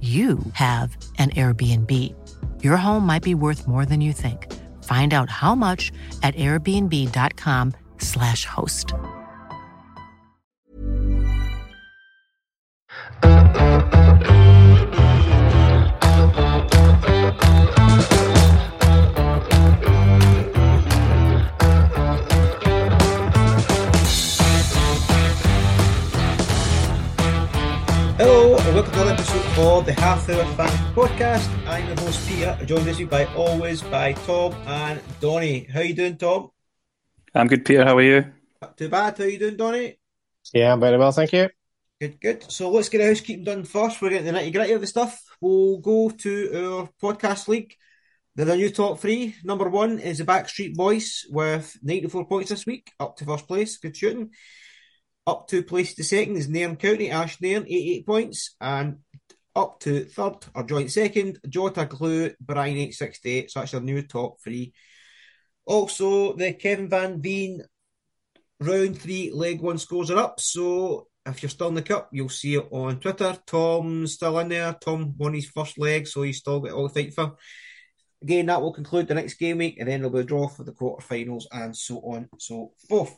you have an Airbnb. Your home might be worth more than you think. Find out how much at airbnb.com/slash host. Hello and welcome to episode of the Half Hour Fan Podcast. I'm your host Peter, joined this week by always by Tom and Donny. How you doing, Tom? I'm good, Peter. How are you? Not too bad. How you doing, Donny? Yeah, I'm very well, thank you. Good, good. So let's get the housekeeping done first. We're getting the nitty gritty of the stuff. We'll go to our podcast league. They're the new top three. Number one is the Backstreet Boys with 94 points this week, up to first place. Good shooting. Up to place to second is Nairn County, Ash Nairn, 88 points. And up to third, or joint second, Jota Glue, Brian 868. So that's your new top three. Also, the Kevin Van Veen round three leg one scores are up. So if you're still in the cup, you'll see it on Twitter. Tom's still in there. Tom won his first leg, so he's still got all the fight for. Again, that will conclude the next game week, and then there'll be a draw for the quarterfinals and so on so forth.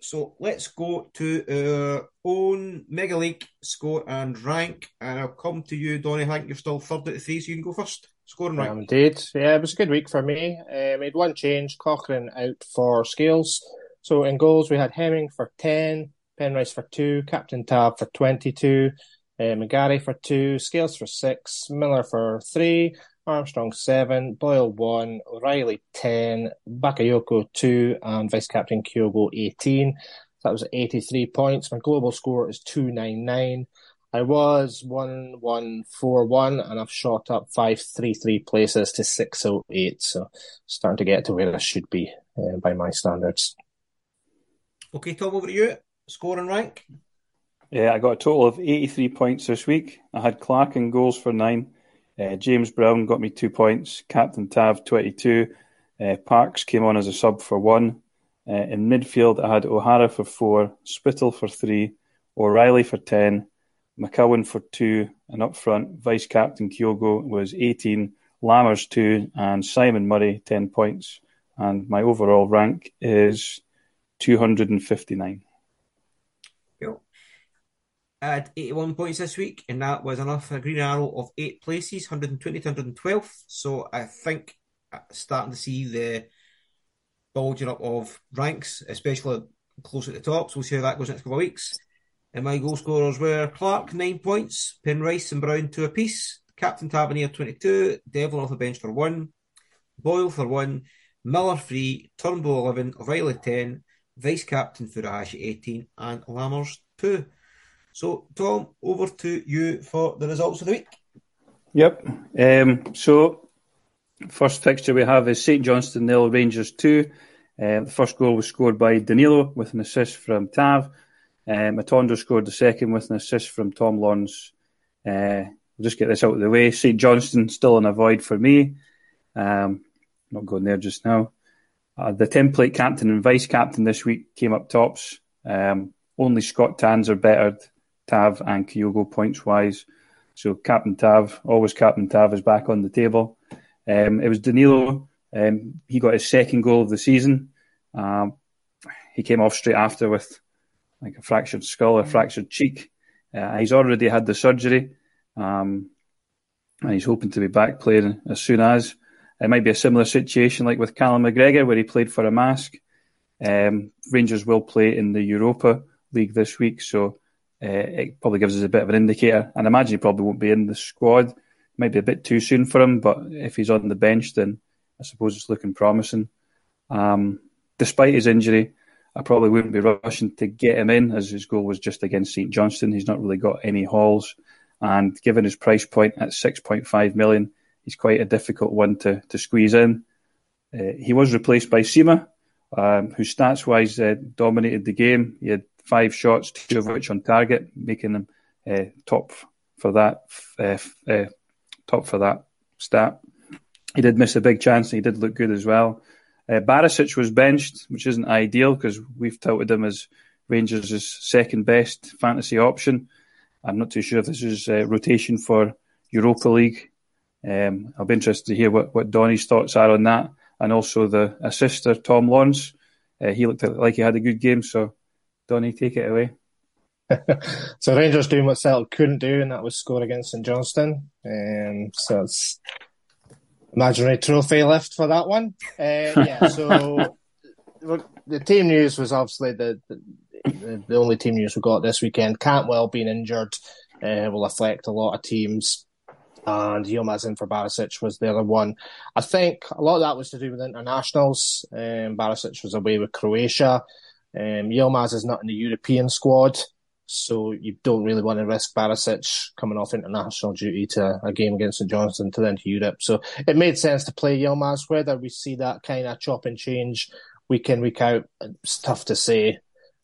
So let's go to our own Mega League score and rank, and I'll come to you, Donny. I think you're still third out of three, so you can go first. Score and rank. Um, indeed. Yeah, it was a good week for me. Uh, made one change, Cochrane out for Scales. So in goals, we had Hemming for 10, Penrice for 2, Captain Tav for 22, uh, McGarry for 2, Scales for 6, Miller for 3, Armstrong 7, Boyle 1, O'Riley 10, Bakayoko 2, and Vice Captain Kyogo 18. That was 83 points. My global score is 299. I was 1141 and I've shot up 533 places to 608. So starting to get to where I should be uh, by my standards. Okay, Tom, over to you. Score and rank. Yeah, I got a total of 83 points this week. I had Clark in goals for nine. Uh, James Brown got me two points. Captain Tav, 22. Uh, Parks came on as a sub for one. Uh, in midfield, I had O'Hara for four, Spittal for three, O'Riley for 10, McCowan for two, and up front, Vice Captain Kyogo was 18, Lammers two, and Simon Murray 10 points. And my overall rank is 259. Had 81 points this week, and that was enough for a green arrow of eight places, 120 to 112. So I think uh, starting to see the bulging up of ranks, especially close at the top. So we'll see how that goes next couple of weeks. And my goal scorers were Clark, nine points, Penrice and Brown, two apiece, Captain Tavernier, 22, Devlin off the bench for one, Boyle for one, Miller, three, Turnbull, 11, O'Riley, 10, Vice Captain Furuhashi, 18, and Lammers, two. So, Tom, over to you for the results of the week. Yep. Um, so, first fixture we have is St Johnstone nil, Rangers 2. Uh, the first goal was scored by Danilo with an assist from Tav. Uh, Matondo scored the second with an assist from Tom Lawrence. Uh, we'll just get this out of the way. St Johnstone still in a void for me. Um, not going there just now. Uh, the template captain and vice captain this week came up tops. Um, only Scott Tanser bettered, Tav and Kyogo points wise. So Captain Tav, always Captain Tav, is back on the table. Um, it was Danilo. Um, he got his second goal of the season. Um, he came off straight after with like a fractured skull, a fractured cheek. Uh, he's already had the surgery. Um, and he's hoping to be back playing as soon as. It might be a similar situation like with Callum McGregor, where he played for a mask. Um, Rangers will play in the Europa League this week, so uh, it probably gives us a bit of an indicator. And I imagine he probably won't be in the squad. Might be a bit too soon for him, but if he's on the bench, then I suppose it's looking promising. Um, despite his injury, I probably wouldn't be rushing to get him in, as his goal was just against St Johnstone. He's not really got any hauls, and given his price point at 6.5 million, he's quite a difficult one to, to squeeze in. Uh, he was replaced by Sima, um, who stats wise uh, dominated the game. He had five shots, two of which on target, making them uh, top for that uh, top for that stat. He did miss a big chance, and he did look good as well. Uh, Barisic was benched, which isn't ideal because we've touted him as Rangers' second best fantasy option. I'm not too sure if this is uh, rotation for Europa League. Um, I'll be interested to hear what, what Donny's thoughts are on that, and also the assister Tom Lawrence. Uh, he looked like he had a good game, so Donny, take it away. so Rangers doing what Celtic couldn't do, and that was score against St Johnstone. Um, so it's imaginary trophy left for that one. Uh, yeah, so the team news was obviously the, the, the only team news we got this weekend. Cantwell being injured uh, will affect a lot of teams. And Yilmaz in for Barisic was the other one. I think a lot of that was to do with internationals. Um, Barisic was away with Croatia. Um, Yilmaz is not in the European squad, so you don't really want to risk Barisic coming off international duty to a game against St Johnstone to then to Europe. So it made sense to play Yilmaz. Whether we see that kind of chop and change week in, week out, it's tough to say.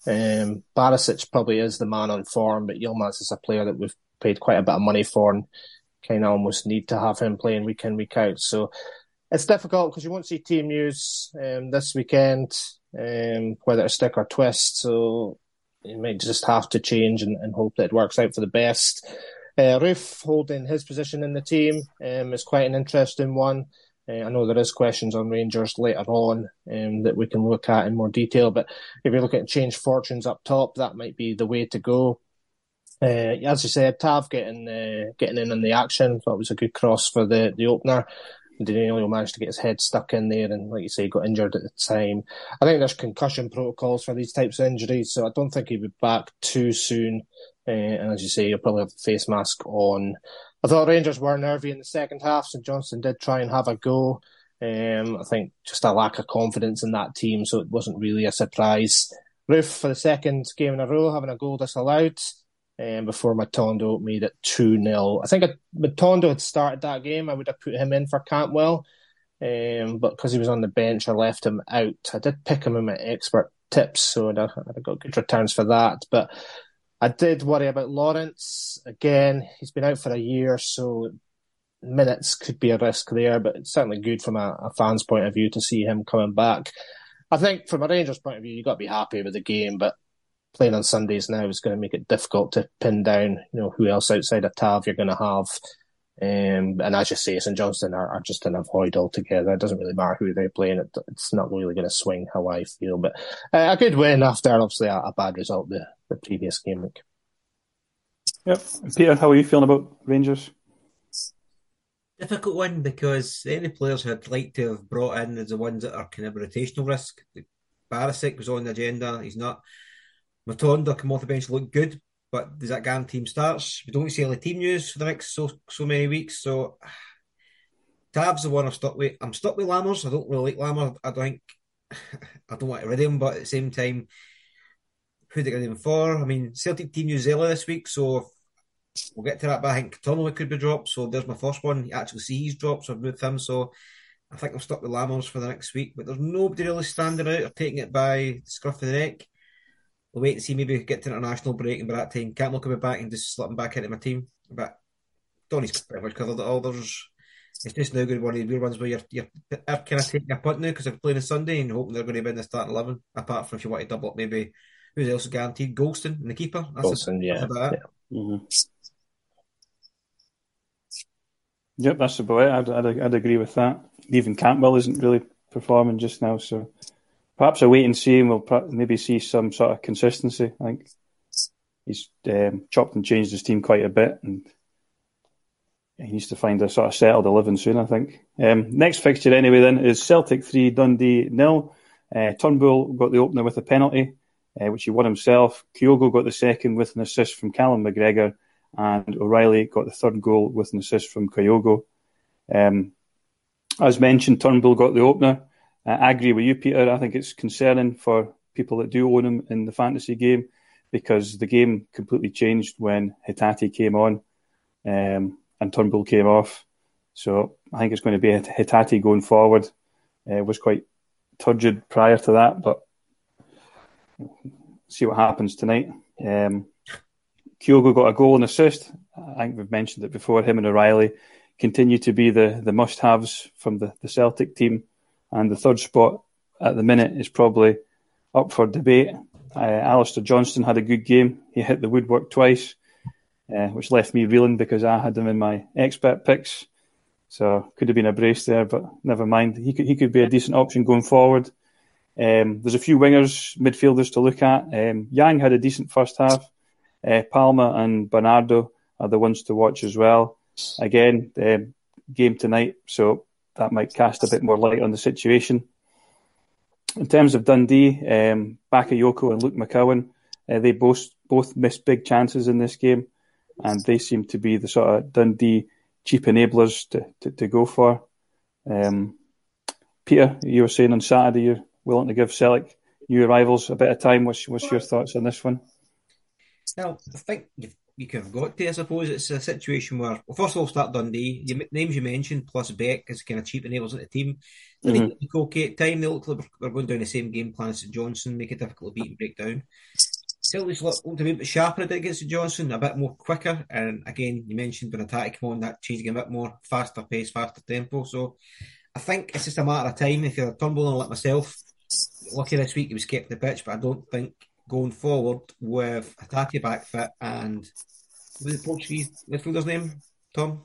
Um, Barisic probably is the man on form, but Yilmaz is a player that we've paid quite a bit of money for and kind of almost need to have him playing week in, week out. So it's difficult because you won't see team news um, this weekend um, whether to stick or twist. So you might just have to change and, and hope that it works out for the best. Uh, Roofe holding his position in the team um, is quite an interesting one. Uh, I know there is questions on Rangers later on um, that we can look at in more detail, but if you look at change fortunes up top, that might be the way to go. Uh, as you said, Tav getting uh, getting in on the action. Thought was a good cross for the the opener. Danilo managed to get his head stuck in there and, like you say, got injured at the time. I think there's concussion protocols for these types of injuries, so I don't think he'll be back too soon. Uh, and as you say, he'll probably have a face mask on. I thought Rangers were nervy in the second half. St Johnstone did try and have a go. Um, I think just a lack of confidence in that team, so it wasn't really a surprise. Roofe for the second game in a row having a goal disallowed um, before Matondo made it 2 0. I think if Matondo had started that game, I would have put him in for Cantwell. Um, but because he was on the bench, I left him out. I did pick him in my expert tips, so I got good returns for that. But I did worry about Lawrence. Again, he's been out for a year, so minutes could be a risk there, but it's certainly good from a, a fan's point of view to see him coming back. I think from a Rangers point of view, you've got to be happy with the game, but playing on Sundays now is going to make it difficult to pin down, you know, who else outside of Tav you're going to have. Um, and as you say, St Johnstone are, are just an avoid altogether. It doesn't really matter who they're playing. It, it's not really going to swing how I feel. But uh, a good win after obviously a, a, bad result the, the previous game week. Yep. Peter, how are you feeling about Rangers? Difficult one because any players I'd like to have brought in is the ones that are kind of rotational risk. Barisic was on the agenda. He's not Matondo come off the bench look good, but does that guarantee team starts? We don't see any team news for the next so so many weeks. So Tav's the one I'm stuck with. I'm stuck with Lammers. I don't really like Lammers. I don't think I don't want to rid him, but at the same time, who they get him for? I mean, Celtic team New Zealand this week, so we'll get to that. But I think Turnbull could be dropped. So there's my first one. You actually see he's dropped, so I've moved him. So I think I'm stuck with Lammers for the next week. But there's nobody really standing out or taking it by the scruff of the neck. We'll wait and see maybe get to an international break and by that time Cantwell coming back and just slip him back into my team. But Donny's pretty much covered it all. There's it's just now going to be one of the weird ones where you're, you're, kind of taking a punt now because they're playing on Sunday and hoping they're going to be in the starting 11. Apart from if you want to double up, maybe who's else guaranteed? Goldson and the keeper. That's Goldson, a, yeah. That's yeah. Mm-hmm. Yep, that's about it. I'd, I'd, I'd agree with that. Even Cantwell isn't really performing just now, so perhaps a wait and see, and we'll maybe see some sort of consistency. I think he's um, chopped and changed his team quite a bit, and he needs to find a sort of settled living soon, I think. Um, next fixture, anyway, then is Celtic 3, Dundee nil. Uh, Turnbull got the opener with a penalty, uh, which he won himself. Kyogo got the second with an assist from Callum McGregor, and O'Riley got the third goal with an assist from Kyogo. Um, as mentioned, Turnbull got the opener. I agree with you, Peter. I think it's concerning for people that do own him in the fantasy game because the game completely changed when Hatate came on. Um, and Turnbull came off. So I think it's going to be Hatate going forward. Uh, it was quite turgid prior to that, but see what happens tonight. Um, Kyogo got a goal and assist. I think we've mentioned it before. Him and O'Riley continue to be the, the must haves from the, the Celtic team. And the third spot at the minute is probably up for debate. Uh, Alistair Johnston had a good game. He hit the woodwork twice uh, which left me reeling because I had him in my expert picks. So could have been a brace there, but never mind. He could he could be a decent option going forward. Um, there's a few wingers, midfielders to look at. Um, Yang had a decent first half. Uh, Palma and Bernardo are the ones to watch as well. Again, um, game tonight, so that might cast a bit more light on the situation. In terms of Dundee, um, Bakayoko and Luke McCowan, uh, they both both missed big chances in this game and they seem to be the sort of Dundee cheap enablers to, to, to go for. Um, Peter, you were saying on Saturday you're willing to give Celtic new arrivals a bit of time. What's, what's your thoughts on this one? Well, I think you've, you could have got to. I suppose it's a situation where, well, first of all, start Dundee. The names you mentioned plus Beck is kind of cheap enablers at the team. They mm-hmm. look okay at time. They look like they're going down the same game plan as Johnson, make it difficult to beat and break down. Celtic's looked to be a bit sharper against Johnson, a bit more quicker. And again, you mentioned when attack came on, that changing a bit more faster pace, faster tempo. So I think it's just a matter of time. If you're a Turnbull like myself, lucky this week he was kept the pitch, but I don't think going forward with Hatate back fit and the Portuguese midfielder's name? Tom?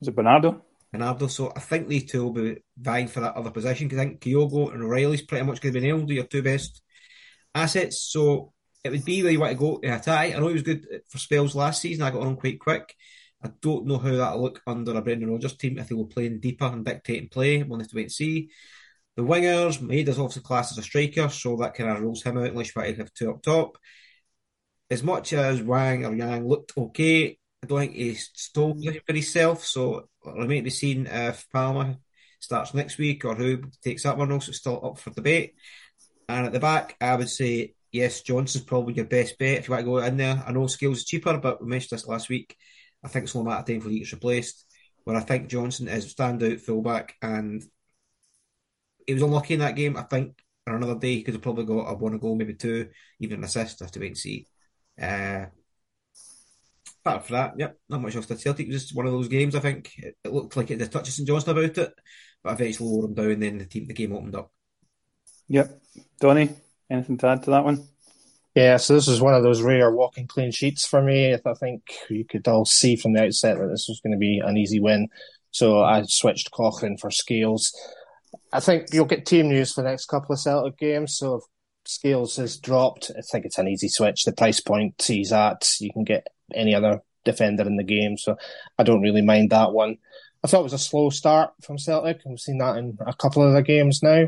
Is it Bernardo? Bernardo. So I think these two will be vying for that other position because I think Kyogo and O'Riley's pretty much going to be nailed. Your two best assets. So it would be where you want to go to. I know he was good for spells last season. I got on quite quick. I don't know how that'll look under a Brendan Rodgers team if they will play in deeper and dictating play. We'll have to wait and see. The wingers, Maeda's obviously class as a striker, so that kind of rules him out unless you want to have two up top. As much as Wang or Yang looked okay, I don't think he stole mm. for himself, so it to be seen uh, if Palma starts next week or who takes that one. Also, still up for debate. And at the back, I would say yes, Johnston's probably your best bet if you want to go in there. I know Scales is cheaper, but we mentioned this last week. I think it's only a matter of time for he gets replaced. Where I think Johnson is a standout fullback, and he was unlucky in that game. I think on another day he could have probably got a one a goal, maybe two, even an assist. I have to wait and see. Uh, apart from that, yep, not much else to Celtic. It was just one of those games. I think it, it looked like it had touched St Johnstone about it, but eventually lowered him down. Then the team, the game opened up. Yep, Donny, Anything to add to that one? Yeah, so this is one of those rare walking clean sheets for me. I think you could all see from the outset that this was going to be an easy win. So I switched Cochrane for Scales. I think you'll get team news for the next couple of Celtic games. So if Scales has dropped, I think it's an easy switch. The price point he's at, you can get any other defender in the game. So I don't really mind that one. I thought it was a slow start from Celtic. We've seen that in a couple of the games now.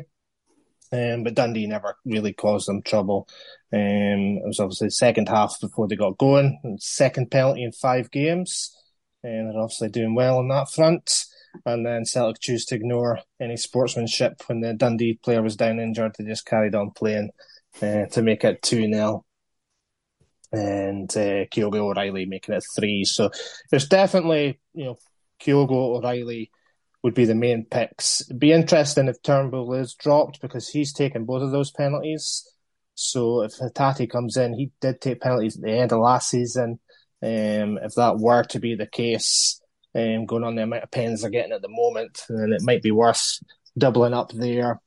Um, but Dundee never really caused them trouble. Um, it was obviously the second half before they got going. Second penalty in five games. And they're obviously doing well on that front. And then Celtic choose to ignore any sportsmanship when the Dundee player was down injured. They just carried on playing uh, to make it 2 0. And uh, Kyogo O'Riley making it 3. So there's definitely, you know, Kyogo O'Riley would be the main picks. It'd be interesting if Turnbull is dropped because he's taken both of those penalties. So if Hatate comes in, he did take penalties at the end of last season. Um, if that were to be the case, um, going on the amount of pens they're getting at the moment, and it might be worth doubling up there.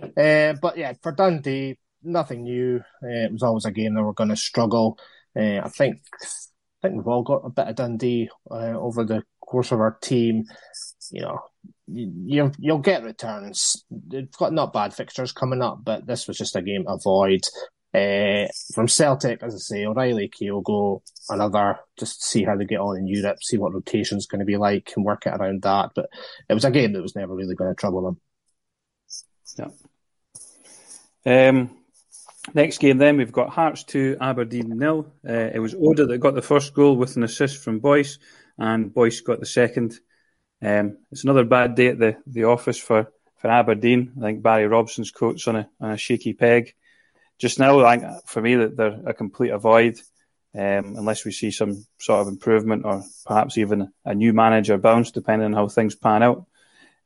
Uh, but yeah, for Dundee, nothing new. Uh, it was always a game they were going to struggle. Uh, I think I think we've all got a bit of Dundee uh, over the course of our team. You know, you, you'll get returns. They've got not bad fixtures coming up, but this was just a game to avoid. Uh, from Celtic, as I say, O'Riley, Kyogo, another, just see how they get on in Europe, see what rotation's going to be like and work it around that. But it was a game that was never really going to trouble them. Yeah. Um, next game then, we've got Hearts 2, Aberdeen nil. Uh, it was Oda that got the first goal with an assist from Boyce, and Boyce got the second. Um, it's another bad day at the, the office for, for Aberdeen. I think Barry Robson's coat's on a, on a shaky peg. Just now, I for me, that they're a complete avoid um, unless we see some sort of improvement or perhaps even a new manager bounce, depending on how things pan out.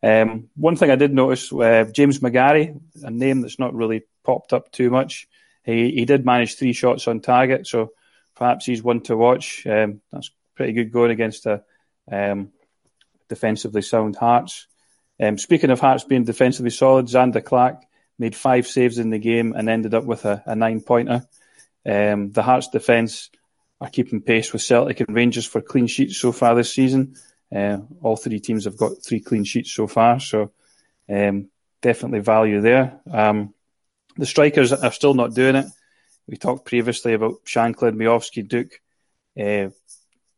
Um, one thing I did notice, uh, James McGarry, a name that's not really popped up too much. He he did manage three shots on target, so perhaps he's one to watch. Um, that's pretty good going against a um, defensively sound Hearts. Um, speaking of Hearts being defensively solid, Zander Clark made five saves in the game and ended up with a, a nine pointer. Um, the Hearts defence are keeping pace with Celtic and Rangers for clean sheets so far this season. Uh, all three teams have got three clean sheets so far, so um, definitely value there. Um, the strikers are still not doing it. We talked previously about Shankland, Miovski, Duk, uh,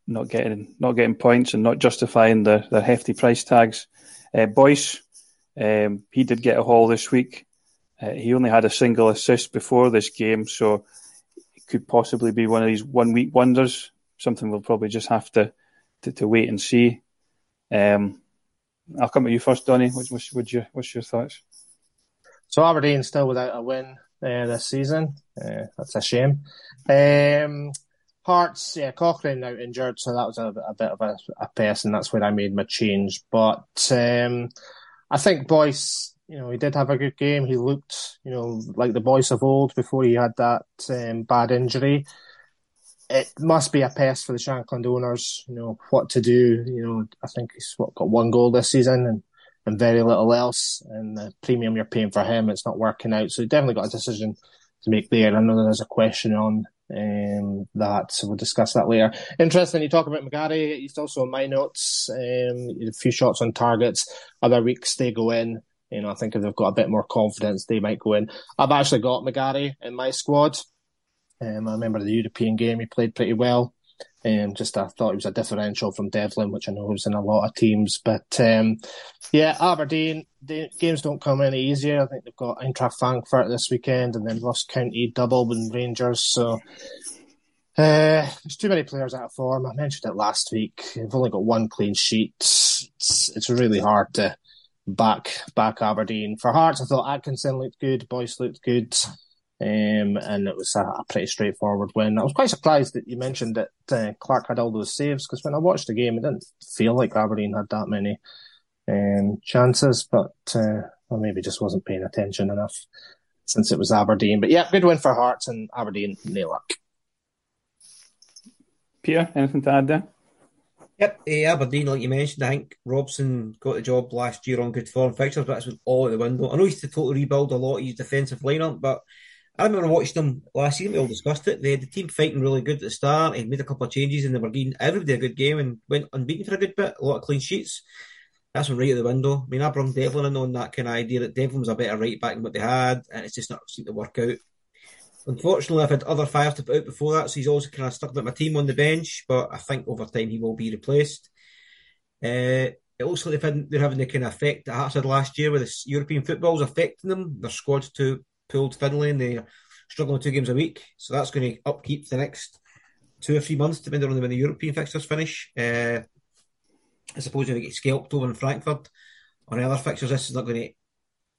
not getting not getting points and not justifying their, their hefty price tags. Uh, Boyce, um, he did get a haul this week. Uh, he only had a single assist before this game, so it could possibly be one of these one week wonders. Something we'll probably just have to to, to wait and see. Um, I'll come to you first, Donny. What, what's, your what's your thoughts? So Aberdeen still without a win uh, this season. Uh, that's a shame. Um, Hearts, yeah, Cochrane now injured, so that was a, a bit of a, a pass, and that's where I made my change. But um, I think Boyce, you know, he did have a good game. He looked, you know, like the boys of old before he had that um, bad injury it must be a pest for the Shankland owners, you know, what to do. You know, I think he's what, got one goal this season and, and very little else. And the premium you're paying for him, it's not working out. So he definitely got a decision to make there. I know there's a question on um, that, so we'll discuss that later. Interesting, you talk about McGarry. He's also on my notes. Um, a few shots on targets. Other weeks they go in. You know, I think if they've got a bit more confidence, they might go in. I've actually got McGarry in my squad. Um, I remember the European game, he played pretty well. Um, just I thought he was a differential from Devlin, which I know was in a lot of teams. But um, yeah, Aberdeen, the games don't come any easier. I think they've got Eintracht Frankfurt this weekend and then Ross County double with Rangers. So uh, there's too many players out of form. I mentioned it last week. They've only got one clean sheet. It's, it's really hard to back back Aberdeen. For Hearts, I thought Atkinson looked good. Boyce looked good. Um, and it was a, a, pretty straightforward win. I was quite surprised that you mentioned that uh, Clark had all those saves because when I watched the game, it didn't feel like Aberdeen had that many um, chances, but uh, I maybe just wasn't paying attention enough since it was Aberdeen. But yeah, good win for Hearts and Aberdeen, no luck. Peter, anything to add there? Yep, Aberdeen, like you mentioned, I think Robson got the job last year on good form fixtures, but that's all out the window. I know he's to totally rebuild a lot of his defensive lineup, but I remember watching them last season. We all discussed it. They had the team fighting really good at the start. He made a couple of changes, and they were getting everybody a good game and went unbeaten for a good bit. A lot of clean sheets. That's one right at the window. I mean, I brought Devlin in on that kind of idea that Devlin was a better right back than what they had, and it's just not seemed to work out. Unfortunately, I've had other fires to put out before that, so he's also kind of stuck with my team on the bench. But I think over time he will be replaced. Uh, it looks like had, they're having the kind of effect that Hearts had last year, where the European football's affecting them. Their squad's too pulled Finlay and they're struggling two games a week. So that's going to upkeep the next two or three months, depending on when the European fixtures finish. Uh, I suppose if they get scalped over in Frankfurt on other fixtures, this is not going to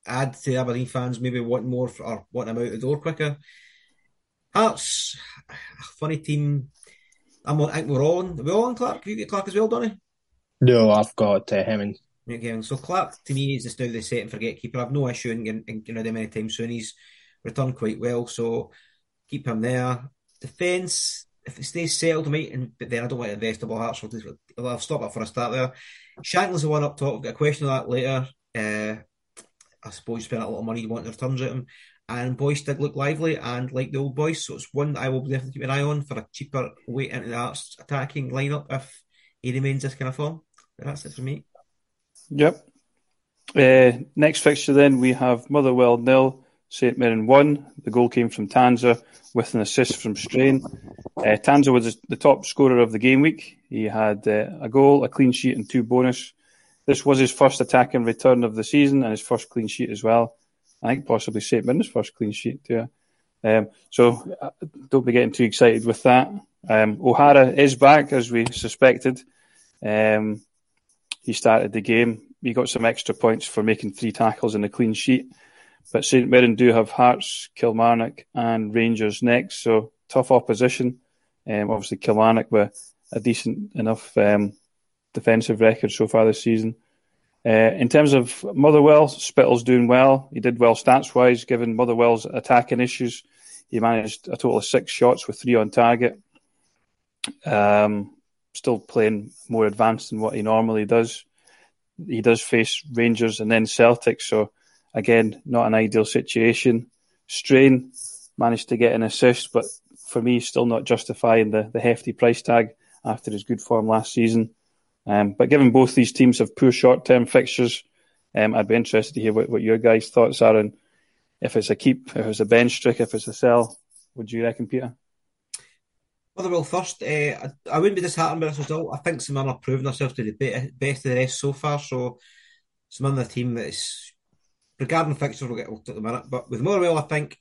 add to the Aberdeen fans maybe wanting more for, or wanting them out the door quicker. Hearts, funny team. I'm on, I think we're all on. Are we all on Clark? You get Clark as well, Donny? No, I've got uh, Hemming. Okay, so Clark to me is just now the set and forget keeper. I've no issue in, in, in you know them anytime soon. He's returned quite well, so keep him there. Defence, if it stays settled, mate, and but then I don't want to invest about Hearts. So I'll stop it for a start there. Shankland's the one up top. I've got a question on that later. Uh, I suppose you spent a lot of money, you want the returns at him. And Boyce did look lively and like the old boys, so it's one that I will definitely keep an eye on for a cheaper way into the attacking lineup if he remains this kind of form. But that's it for me. Yep. Uh, next fixture then we have Motherwell nil, St Mirren one. The goal came from Tanser with an assist from Strain. Uh, Tanser was the top scorer of the game week. He had uh, a goal, a clean sheet, and two bonus. This was his first attack and return of the season and his first clean sheet as well. I think possibly St Mirren's first clean sheet too. Um, so uh, don't be getting too excited with that. Um, O'Hara is back as we suspected. Um, he started the game. He got some extra points for making three tackles and a clean sheet. But St Mirren do have Hearts, Kilmarnock, and Rangers next, so tough opposition. Um, obviously, Kilmarnock with a decent enough um, defensive record so far this season. Uh, in terms of Motherwell, Spittal's doing well. He did well stats wise, given Motherwell's attacking issues. He managed a total of six shots with three on target. Um, still playing more advanced than what he normally does. He does face Rangers and then Celtic, so again, not an ideal situation. Strain managed to get an assist, but for me, still not justifying the, the hefty price tag after his good form last season. Um, but given both these teams have poor short term fixtures, um, I'd be interested to hear what, what your guys' thoughts are and if it's a keep, if it's a bench trick, if it's a sell. Would you reckon, Peter? Motherwell first. Uh, I, I, wouldn't be disheartened by this result. I think Mirren have proven themselves to be the best of the rest so far. So Mirren, the team that is, regarding fixtures, we'll get looked at the minute. But with Motherwell, I think,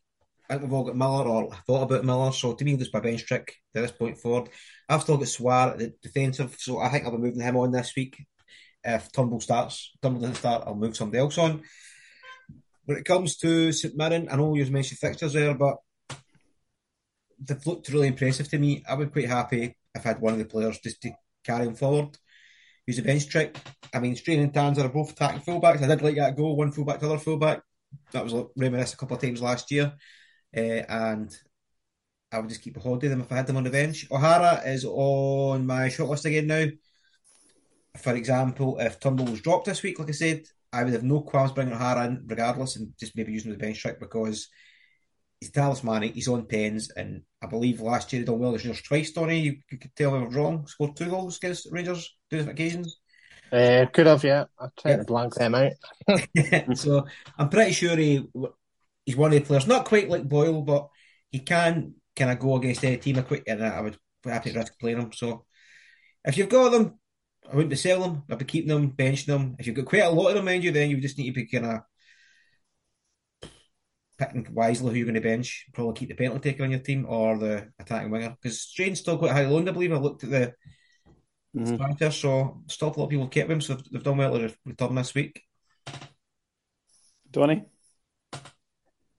I think we've all got Miller or thought about Miller. So to me, this by bench trick to this point forward. I've still got Swar at the defensive, so I think I'll be moving him on this week. If Turnbull starts, Turnbull doesn't start, I'll move somebody else on. When it comes to St Mirren, I know you've mentioned fixtures there, but they've looked really impressive to me. I would be quite happy if I had one of the players just to carry him forward. Use a bench trick. I mean, Strain and Tans are both attacking fullbacks. I did like that goal, one fullback to other fullback. That was reminiscent a couple of times last year. Uh, and I would just keep a hold of them if I had them on the bench. O'Hara is on my shortlist again now. For example, if Turnbull was dropped this week, like I said, I would have no qualms bringing O'Hara in regardless and just maybe using the bench trick because he's talismanic, he's on pens, and I believe last year he done well as Rangers twice, Donny. You, you could tell me I was wrong. Scored two goals against Rangers, two different occasions. Uh, could have, yeah. I tried yeah. to blank them out. so I'm pretty sure he he's one of the players, not quite like Boyle, but he can kind of go against any team quick, and I would be happy to risk playing him. So if you've got them, I wouldn't be selling them. I'd be keeping them, benching them. If you've got quite a lot of them, mind you, then you just need to be kind of picking wisely who you're going to bench. Probably keep the penalty taker on your team or the attacking winger because Strain's still quite high loaned, I believe. I looked at the mm-hmm. transfer, so still a lot of people kept him, so they've done well to return this week. Donny?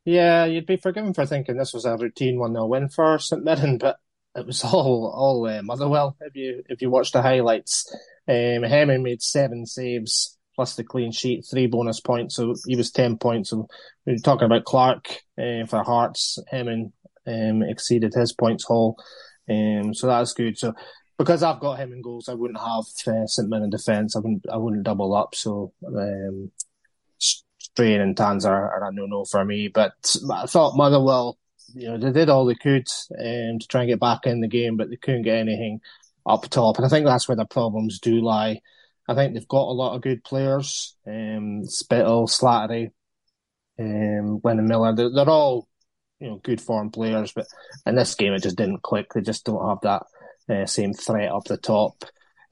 Yeah, you'd be forgiven for thinking this was a routine one 0 win for St Mirren, but it was all all uh, Motherwell. If you if you watch the highlights, um, Hemming made seven saves plus the clean sheet, three bonus points, so he was ten points. And we are talking about Clark uh, for Hearts. Hemming um, exceeded his points haul, um, so that's good. So because I've got him in goals, I wouldn't have uh, St Mirren defence. I wouldn't I wouldn't double up. So um, Strain and Tans are, are a no-no for me. But I thought Motherwell, you know, they did all they could um, to try and get back in the game, but they couldn't get anything up top. And I think that's where the problems do lie. I think they've got a lot of good players. Um, Spittal, Slattery, um, Lennon Miller. They're, they're, all, you know, good form players. But in this game, it just didn't click. They just don't have that uh, same threat up the top.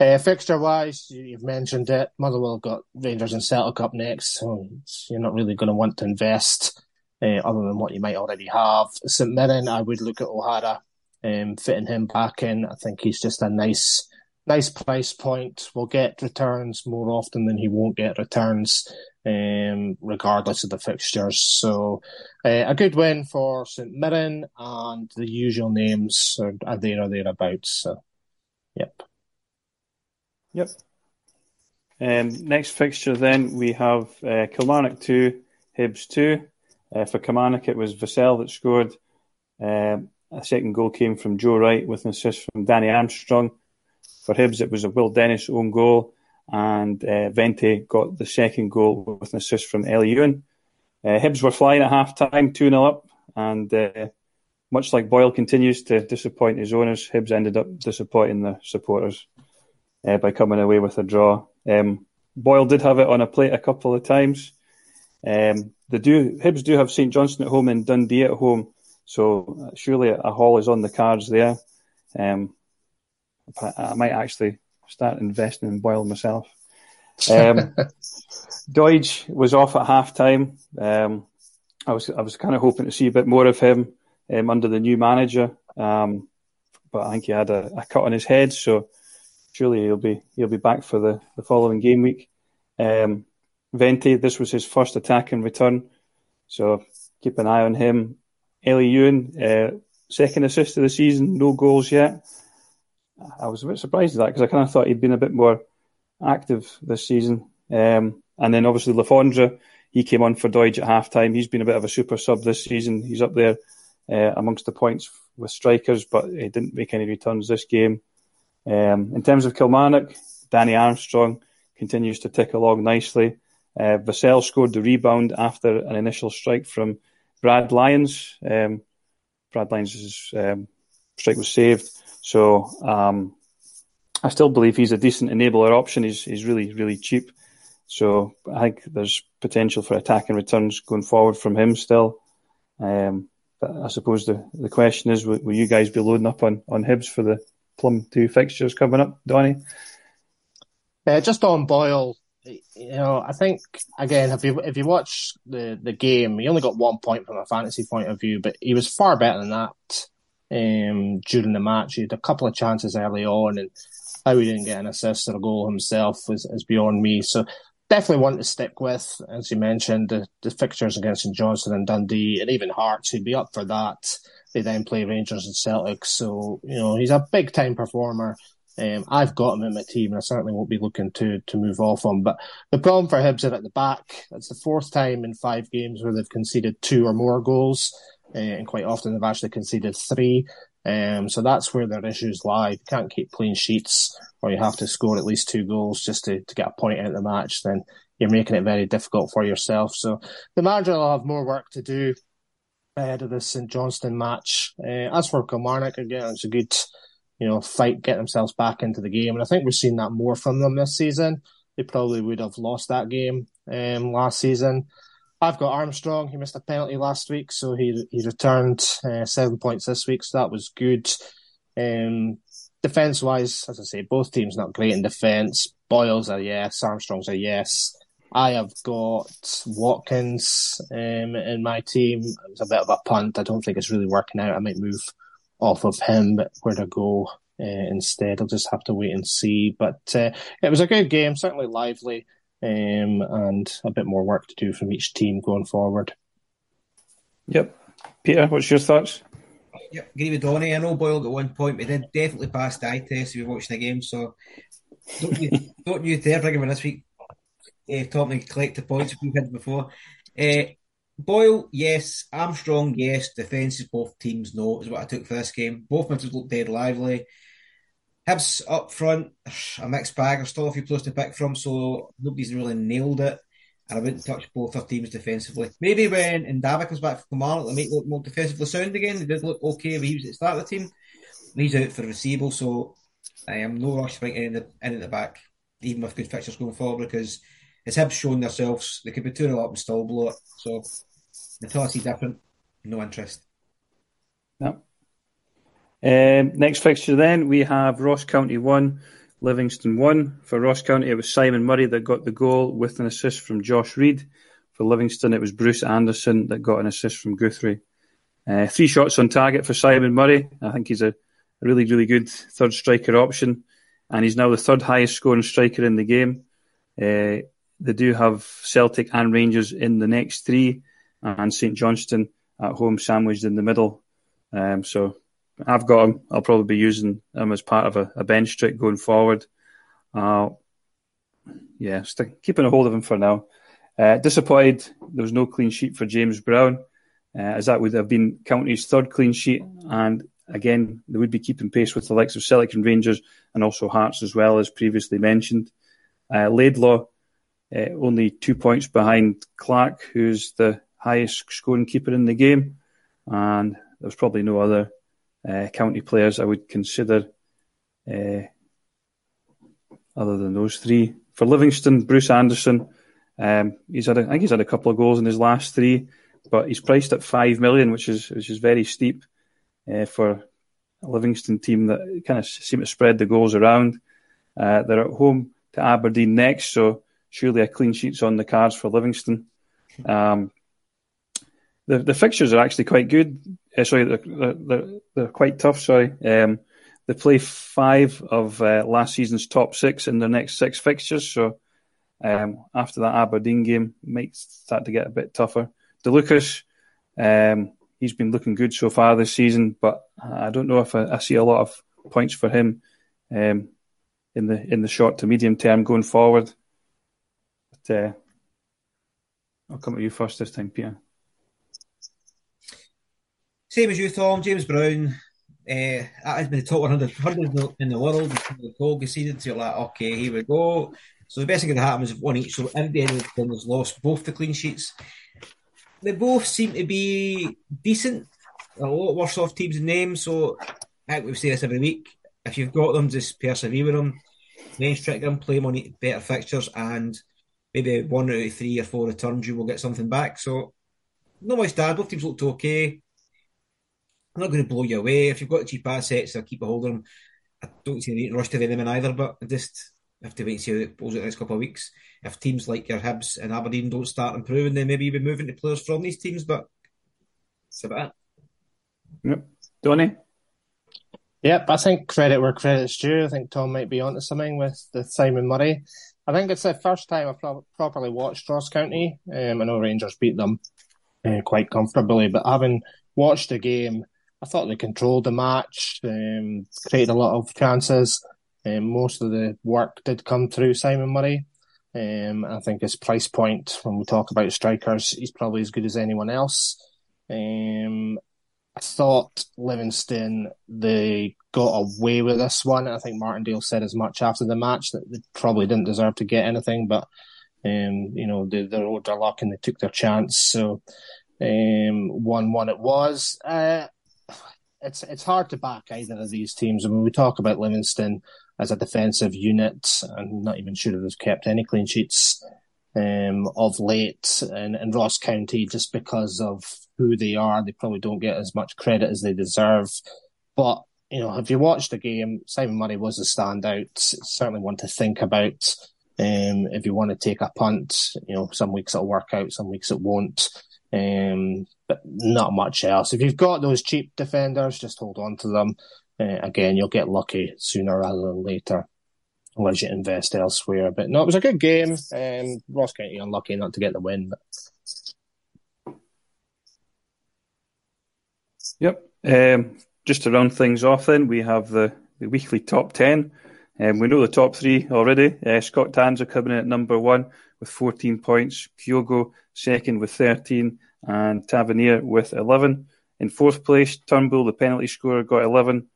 Uh, fixture wise, you've mentioned it. Motherwell got Rangers and Celtic up next, so you're not really going to want to invest uh, other than what you might already have. St Mirren, I would look at O'Hara, um, fitting him back in. I think he's just a nice, nice price point. Will get returns more often than he won't get returns, um, regardless of the fixtures. So, uh, a good win for St Mirren, and the usual names are, are there or thereabouts. So, yep. Yep. Um, next fixture, then we have uh, Kilmarnock two, Hibs two. Uh, for Kilmarnock, it was Vassell that scored. Um, a second goal came from Joe Wright with an assist from Danny Armstrong. For Hibs, it was a Will Dennis own goal, and uh, Vente got the second goal with an assist from Elie Youan. Uh, Hibs were flying at half time, 2 0 up, and uh, much like Boyle continues to disappoint his owners, Hibs ended up disappointing the supporters uh, by coming away with a draw. Um, Boyle did have it on a plate a couple of times. Um, they do Hibs do have St Johnstone at home and Dundee at home, so surely a haul is on the cards there. Um, I might actually start investing in Boyle myself. Um, Doidge was off at half time. Um, I was I was kind of hoping to see a bit more of him um, under the new manager, um, but I think he had a, a, cut on his head, so surely he'll be he'll be back for the, the following game week. Um, Vente, this was his first attack in return, so keep an eye on him. Elie Youan, uh, second assist of the season, no goals yet. I was a bit surprised at that because I kind of thought he'd been a bit more active this season. Um, and then obviously Le Fondre, he came on for Doidge at half time. He's been a bit of a super sub this season. He's up there uh, amongst the points with strikers, but he didn't make any returns this game. Um, in terms of Kilmarnock, Danny Armstrong continues to tick along nicely. Uh, Vassell scored the rebound after an initial strike from Brad Lyons. Um, Brad Lyons' um, strike was saved. So um, I still believe he's a decent enabler option. He's, he's really, really cheap. So I think there's potential for attacking returns going forward from him still. Um, but I suppose the, the question is, will, will, you guys be loading up on, on Hibs for the Plum 2 fixtures coming up, Donny? Uh, just on Boyle, you know, I think again, if you if you watch the the game, he only got one point from a fantasy point of view, but he was far better than that um, during the match. He had a couple of chances early on, and how he didn't get an assist or a goal himself is, is beyond me. So definitely want to stick with, as you mentioned, the, the fixtures against St Johnstone and Dundee, and even Hearts, who'd be up for that. They then play Rangers and Celtic, so you know he's a big time performer. Um, I've got him in my team, and I certainly won't be looking to to move off him. But the problem for Hibs is at the back. It's the fourth time in five games where they've conceded two or more goals, uh, and quite often they've actually conceded three. Um, so that's where their issues lie. You can't keep clean sheets, or you have to score at least two goals just to, to get a point out of the match. Then you're making it very difficult for yourself. So the manager will have more work to do ahead of this St Johnstone match. Uh, as for Kilmarnock, again, it's a good, you know, fight, get themselves back into the game, and I think we've seen that more from them this season. They probably would have lost that game um, last season. I've got Armstrong. He missed a penalty last week, so he he returned uh, seven points this week, so that was good. Um, defense wise, as I say, both teams not great in defense. Boyle's a yes, Armstrong's a yes. I have got Watkins um, in my team. It was a bit of a punt. I don't think it's really working out. I might move off of him, but where to go uh, instead, I'll just have to wait and see. But uh, it was a good game, certainly lively um, and a bit more work to do from each team going forward. Yep. Peter, what's your thoughts? Yep, agree with Donny. I know Boyle at one point, but did definitely pass the eye test if you watched the game. So don't you don't you dare bring him in this week. Uh, top and collect the points we've had before. Uh, Boyle, yes. Armstrong, yes. Defences, both teams, no, is what I took for this game. Both midfields looked dead lively. Hibs up front, a mixed bag. There's still a few players to pick from, so nobody's really nailed it. And I wouldn't touch both our teams defensively. Maybe when Ndaba comes back from Kilmarnock, they might look more defensively sound again. They did look okay when he was at the start of the team. He's out for foreseeable, so I am no rush to bring in, the, in at the back, even with good fixtures going forward, because it's Hibs showing themselves. They could be 2 up and still blow it. So see different, no interest. Yep. Um, next fixture then, we have Ross County 1, Livingston 1. For Ross County, it was Simon Murray that got the goal with an assist from Josh Reid. For Livingston, it was Bruce Anderson that got an assist from Guthrie. Uh, three shots on target for Simon Murray. I think he's a, a really, really good third striker option. And he's now the third highest scoring striker in the game. Uh, they do have Celtic and Rangers in the next three, and St Johnstone at home sandwiched in the middle. Um, so I've got them. I'll probably be using them as part of a, a bench trick going forward. Uh, yeah, st- keeping a hold of him for now. Uh, disappointed there was no clean sheet for James Brown, uh, as that would have been County's third clean sheet. And again, they would be keeping pace with the likes of Celtic and Rangers and also Hearts as well, as previously mentioned. Uh, Laidlaw, uh, only two points behind Clark, who's the highest scoring keeper in the game. And there's probably no other uh, county players I would consider uh, other than those three. For Livingston, Bruce Anderson, Um, he's had, a, I think he's had a couple of goals in his last three, but he's priced at five million, which is which is very steep uh, for a Livingston team that kind of seem to spread the goals around. Uh, they're at home to Aberdeen next, so surely a clean sheet's on the cards for Livingston. Um, the the fixtures are actually quite good. Uh, sorry, they're, they're, they're, quite tough. Sorry, um, they play five of uh, last season's top six in their next six fixtures. So um, after that Aberdeen game, might start to get a bit tougher. DeLucas, um, he's been looking good so far this season, but I don't know if I, I see a lot of points for him um, in the in the short to medium term going forward. Uh, I'll come to you first this time, Peter. Same as you, Tom. James Brown. Uh, that has been the top 100, 100 in the world. The goal conceded, so you're like, okay, here we go. So the best thing that happened is one each. So everybody has lost both the clean sheets. They both seem to be decent. A lot worse off teams in names. So I think we say this every week. If you've got them, just persevere with them. Then trick them, play them on better fixtures, and maybe one out of three or four returns, you will get something back. So not much bad. Both teams looked okay. I'm not going to blow you away. If you've got cheap assets, I'll keep a hold of them. I don't see any rush to them in either, but I just have to wait and see how it goes the next couple of weeks. If teams like your Hibs and Aberdeen don't start improving, then maybe you'll be moving to players from these teams, but that's about it. Yep. Donny? Yep, I think credit where credit's due. I think Tom might be onto something with the Simon Murray. I think it's the first time I've pro- properly watched Ross County. Um, I know Rangers beat them uh, quite comfortably, but having watched the game, I thought they controlled the match, um, created a lot of chances. Um, most of the work did come through Simon Murray. Um, I think his price point, when we talk about strikers, he's probably as good as anyone else. Um, I thought Livingston they got away with this one. I think Martindale said as much after the match that they probably didn't deserve to get anything, but um, you know they they rode their luck and they took their chance. So um, one one it was. Uh, it's it's hard to back either of these teams. I mean, we talk about Livingston as a defensive unit. I'm not even sure if they've kept any clean sheets um, of late. And, and Ross County, just because of who they are, they probably don't get as much credit as they deserve. But you know, if you watched the game, Simon Murray was a standout. Certainly one to think about. Um, if you want to take a punt, you know, some weeks it'll work out, some weeks it won't. Um, but not much else. If you've got those cheap defenders, just hold on to them. Uh, again, you'll get lucky sooner rather than later, unless you invest elsewhere. But no, it was a good game. Um, Ross County unlucky not to get the win. But... Yep. Um, just to round things off, then we have the, the weekly top ten. Um, we know the top three already. Uh, Scott Tanser coming in at number one with 14 points, Kyogo second with 13, and Tavernier with 11. In fourth place, Turnbull, the penalty scorer, got 11.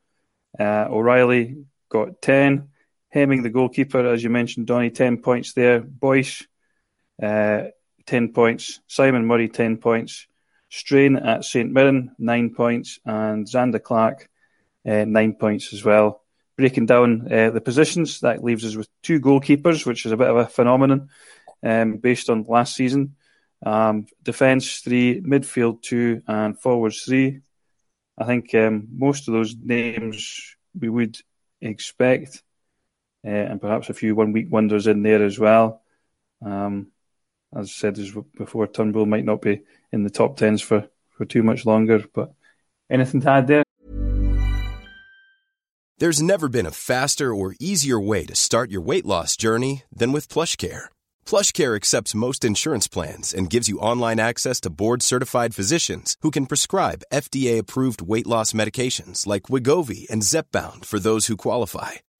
Uh, O'Riley got 10. Hemming, the goalkeeper, as you mentioned, Donny, 10 points there. Boyce, uh, 10 points. Simon Murray, 10 points. Strain at St Mirren, 9 points. And Zander Clark, uh, 9 points as well. Breaking down uh, the positions, that leaves us with two goalkeepers, which is a bit of a phenomenon um, based on last season. Um, defence, three. Midfield, two. And forwards, three. I think um, most of those names we would expect, uh, and perhaps a few one week wonders in there as well. Um, as said as before, Turnbull might not be in the top tens for, for too much longer. But anything to add there? There's never been a faster or easier way to start your weight loss journey than with PlushCare PlushCare accepts most insurance plans and gives you online access to board-certified physicians who can prescribe FDA-approved weight loss medications like Wegovy and Zepbound for those who qualify.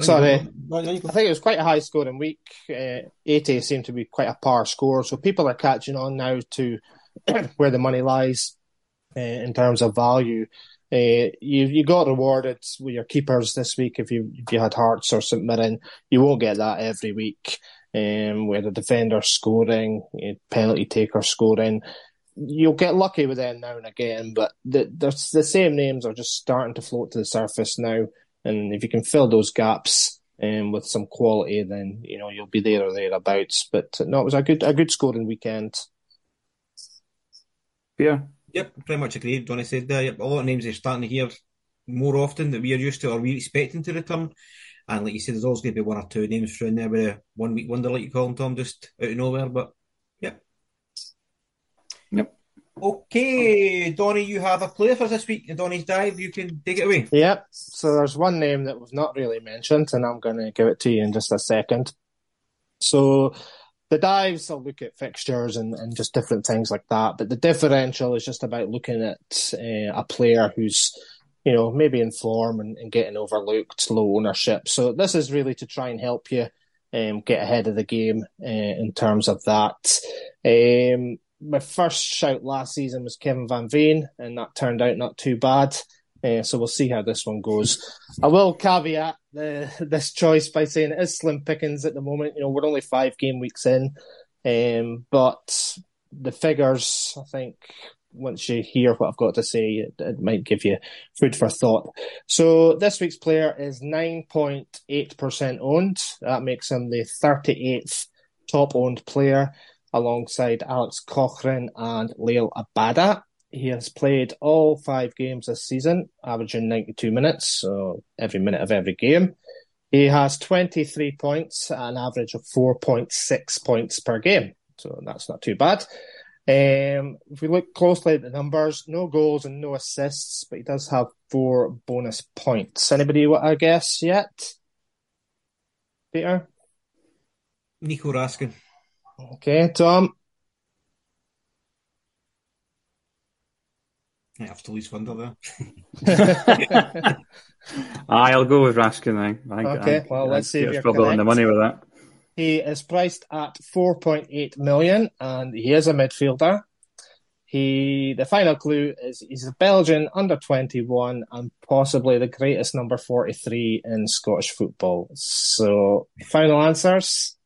Sorry, I think it was quite a high scoring week. Uh, 80 seemed to be quite a par score, so people are catching on now to where the money lies uh, in terms of value. Uh, you you got rewarded with your keepers this week if you if you had Hearts or St Mirren. You won't get that every week. Um, where the defender scoring, uh, penalty taker scoring, you'll get lucky with them now and again. But the the, the same names are just starting to float to the surface now. And if you can fill those gaps um, with some quality, then you know you'll be there or thereabouts. But no, it was a good a good scoring weekend. Yeah. Yep, pretty much agree. Donny said there. Yep, a lot of names are starting to hear more often that we are used to or we're expecting to return. And like you said, there's always going to be one or two names through in there with a one week wonder, like you call them, Tom, just out of nowhere. But yep. Yep. Okay, Donny, you have a player for this week. Donny's dive, you can take it away. Yep. So there's one name that we've not really mentioned, and I'm going to give it to you in just a second. So the dives, I'll look at fixtures and, and just different things like that. But the differential is just about looking at uh, a player who's, you know, maybe in form and, and, getting overlooked, low ownership. So this is really to try and help you um, get ahead of the game uh, in terms of that. Um, my first shout last season was Kevin Van Veen, and that turned out not too bad. Uh, so we'll see how this one goes. I will caveat the, this choice by saying it is slim pickings at the moment. You know, we're only five game weeks in, um, but the figures, I think, once you hear what I've got to say, it, it might give you food for thought. So this week's player is 9.8% owned. That makes him the 38th top owned player alongside Alex Cochrane and Liel Abada. He has played all five games this season, averaging 92 minutes, so every minute of every game. He has 23 points an average of 4.6 points per game, so that's not too bad. Um, if we look closely at the numbers, no goals and no assists, but he does have four bonus points. Anybody want to guess yet? Peter? Nico Raskin. Okay, Tom. I have to lose Wonder there. I'll go with Raskin. then. I, okay, I, well, let's see if you're probably on the money with that. He is priced at 4.8 million, and he is a midfielder. He, the final clue is he's a Belgian under 21 and possibly the greatest number 43 in Scottish football. So, final answers.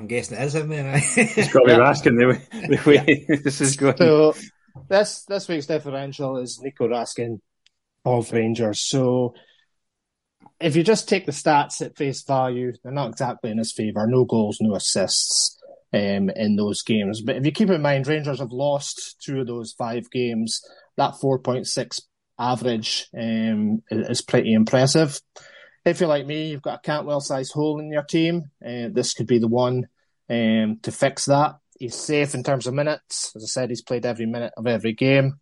I'm guessing it is him then. it's got to be Raskin the way, the way yeah. this is going. So this this week's differential is Nico Raskin of Rangers. So if you just take the stats at face value, they're not exactly in his favour. No goals, no assists um, in those games. But if you keep in mind, Rangers have lost two of those five games. That 4.6 average um, is pretty impressive if you're like me, you've got a Cantwell sized hole in your team. Uh, this could be the one um, to fix that. He's safe in terms of minutes. As I said, he's played every minute of every game.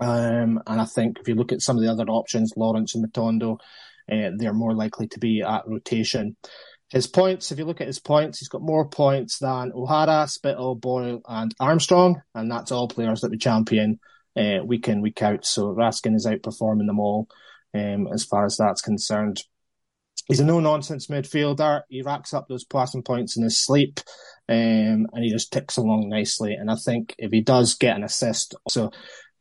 Um, and I think if you look at some of the other options, Lawrence and Matondo, uh, they're more likely to be at rotation. His points, if you look at his points, he's got more points than O'Hara, Spittal, Boyle, and Armstrong, and that's all players that we champion uh, week in, week out. So Raskin is outperforming them all um, as far as that's concerned. He's a no nonsense midfielder. He racks up those passing points in his sleep, um, and he just ticks along nicely. And I think if he does get an assist, so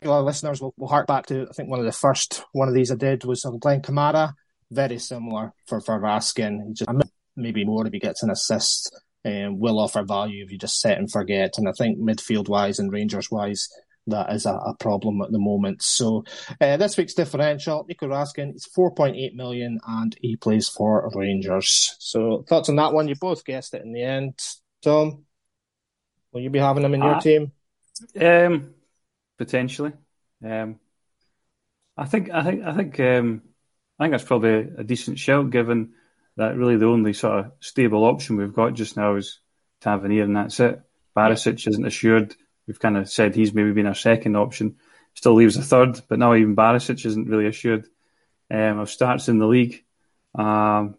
a lot of listeners will, will hark back to I think one of the first one of these I did was on Glenn Kamara. Very similar for for Raskin. Just maybe more if he gets an assist. Um, will offer value if you just set and forget. And I think midfield wise and Rangers wise, that is a, a, problem at the moment. So uh, this week's differential, Nico Raskin is 4.8 million and he plays for Rangers. So thoughts on that one? You both guessed it in the end. Tom, will you be having him in your uh, team? Um, potentially. Um, I think I think I think um, I think that's probably a decent shout given that really the only sort of stable option we've got just now is Tavernier, and that's it. Barisic isn't assured. We've kind of said he's maybe been our second option. Still leaves a third, but now even Barisic isn't really assured um, of starts in the league. Um,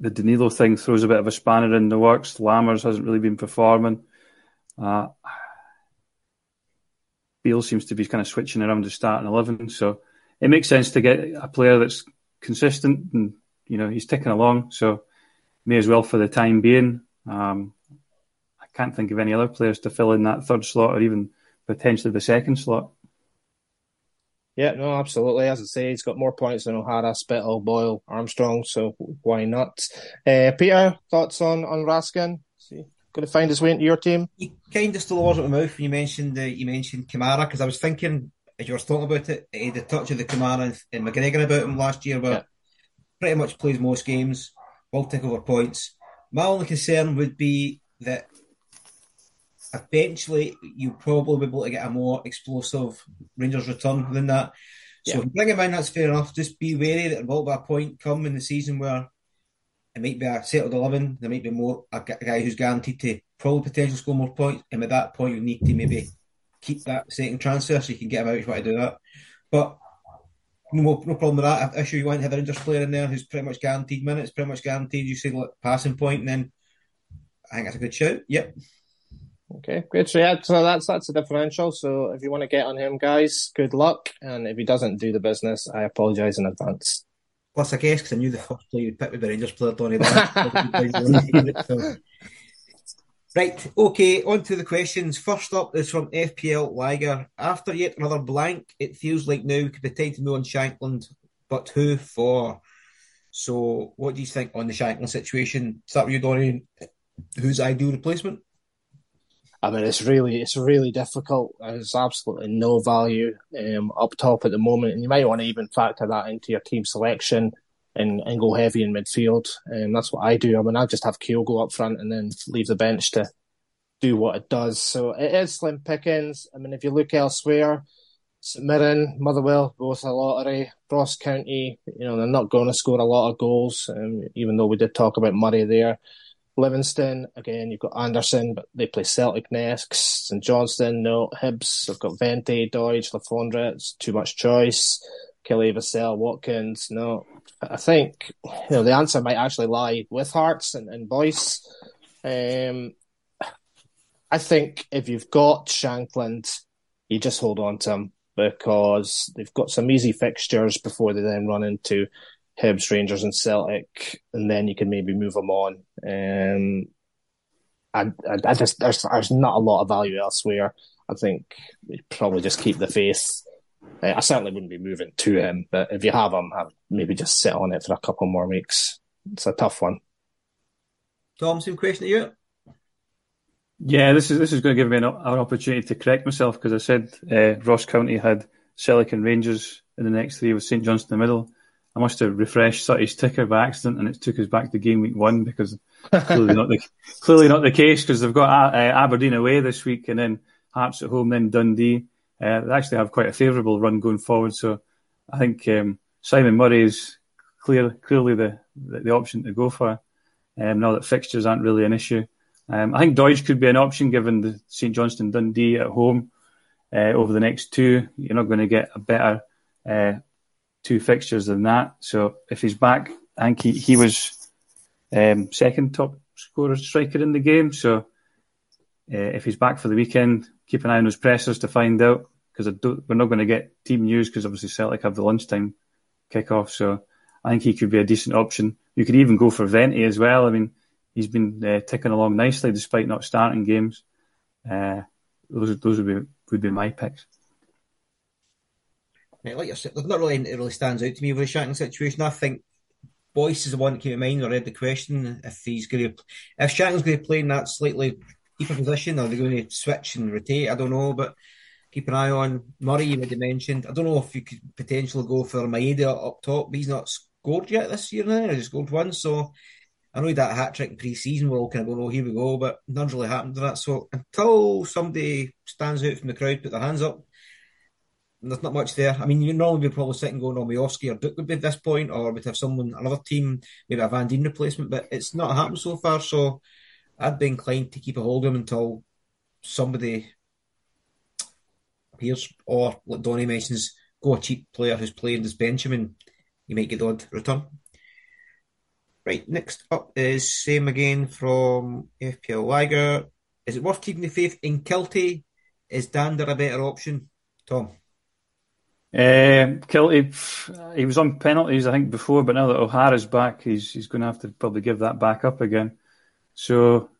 the Danilo thing throws a bit of a spanner in the works. Lammers hasn't really been performing. Uh, Beale seems to be kind of switching around to starting 11. So it makes sense to get a player that's consistent and you know, he's ticking along, so may as well for the time being. Um, can't think of any other players to fill in that third slot or even potentially the second slot. Yeah, no, absolutely. As I say, he's got more points than O'Hara, Spittal, Boyle, Armstrong, so why not? Uh, Peter, thoughts on on Raskin? See, going to find his way into your team? You kind of stole words out of my mouth when you mentioned uh, you mentioned Kamara because I was thinking as you were talking about it, he had the touch of the Kamara and, and McGregor about him last year, but yeah pretty much plays most games, will take over points. My only concern would be that eventually you'll probably be able to get a more explosive Rangers return than that. So yeah. bring him in, that's fair enough. Just be wary that there will be a point come in the season where it might be a settled 11, there might be more a guy who's guaranteed to probably potentially score more points, and at that point you need to maybe keep that second transfer so you can get him out if you want to do that. But no, no problem with that. I issue you want to have a Rangers player in there who's pretty much guaranteed minutes, pretty much guaranteed. You say like passing point, and then I think that's a good shout. Yep. Okay, great. So yeah, so that's that's a differential. So if you want to get on him, guys, good luck. And if he doesn't do the business, I apologise in advance. Plus, I guess because I knew the first player you picked with the Rangers player, Donny. so, Right, okay, on to the questions. First up is from FPL Liger. After yet another blank, it feels like now we could be time to move on Shankland, but who for? So, what do you think on the Shankland situation? Start with you, Dorian. Who's ideal replacement? I mean, it's really, it's really difficult. There's absolutely no value um, up top at the moment, and you might want to even factor that into your team selection and, and go heavy in midfield. And um, that's what I do. I mean, I just have Kyogo up front and then leave the bench to do what it does. So it is slim pickings. I mean, if you look elsewhere, St Mirren, Motherwell, both a lottery. Ross County, you know, they're not going to score a lot of goals, um, even though we did talk about Murray there. Livingston, again, you've got Anderson, but they play Celtic next. St Johnstone, no. Hibs, they've got Vente, Le Fondre. It's too much choice. Kelly Vassell, Watkins. No, I think you know the answer might actually lie with Hearts and, and Boyce. Um, I think if you've got Shankland, you just hold on to him because they've got some easy fixtures before they then run into Hibs, Rangers, and Celtic, and then you can maybe move them on. Um, I, I, I just there's there's not a lot of value elsewhere. I think we probably just keep the faith uh, I certainly wouldn't be moving to him, but if you have him, I'd maybe just sit on it for a couple more weeks. It's a tough one. Tom, same question to you. Yeah, this is this is going to give me an, an opportunity to correct myself because I said uh, Ross County had Celtic and Rangers in the next three with St Johnstone in the middle. I must have refreshed Sutty's ticker by accident, and it took us back to game week one because clearly not the clearly not the case because they've got uh, Aberdeen away this week and then Hearts at home, then Dundee uh, they actually have quite a favourable run going forward. So I think um, Simon Murray is clear, clearly the, the, the option to go for um, now that fixtures aren't really an issue. Um, I think Doidge could be an option given the St Johnstone Dundee at home uh, over the next two. You're not going to get a better uh, two fixtures than that. So if he's back, I think he, he was um, second top scorer striker in the game. So uh, if he's back for the weekend, keep an eye on those pressers to find out because we're not going to get team news because obviously Celtic have the lunchtime kickoff. So I think he could be a decent option. You could even go for Vente as well. I mean, he's been uh, ticking along nicely despite not starting games. Uh, those those would be would be my picks. Like you said, there's not really anything that really stands out to me with the Shankland situation. I think Boyce is the one that came to mind. I read the question if he's going to if Shankland's going to play in that slightly deeper position, are they're going to switch and rotate. I don't know, but keep an eye on Murray. You already mentioned. I don't know if you could potentially go for Maeda up top, but he's not scored yet this year. Now he's scored one, so I know that hat trick pre-season. We're all kind of going, "Oh, here we go," but nothing's really happened to that. So until somebody stands out from the crowd, put their hands up. There's not much there. I mean, you normally be probably sitting going on Miovski or Duk would be at this point, or we'd have someone, another team, maybe a Van Veen replacement, but it's not happened so far. So I'd be inclined to keep a hold of him until somebody appears, or like Donny mentions, go a cheap player who's playing as Benjamin. You might get the odd return. Right, next up is same again from FPL Liger. Is it worth keeping the faith in Kiltie? Is Dhanda a better option? Tom? Um, Kiltie, he was on penalties, I think, before, but now that O'Hara's back, he's he's going to have to probably give that back up again. So,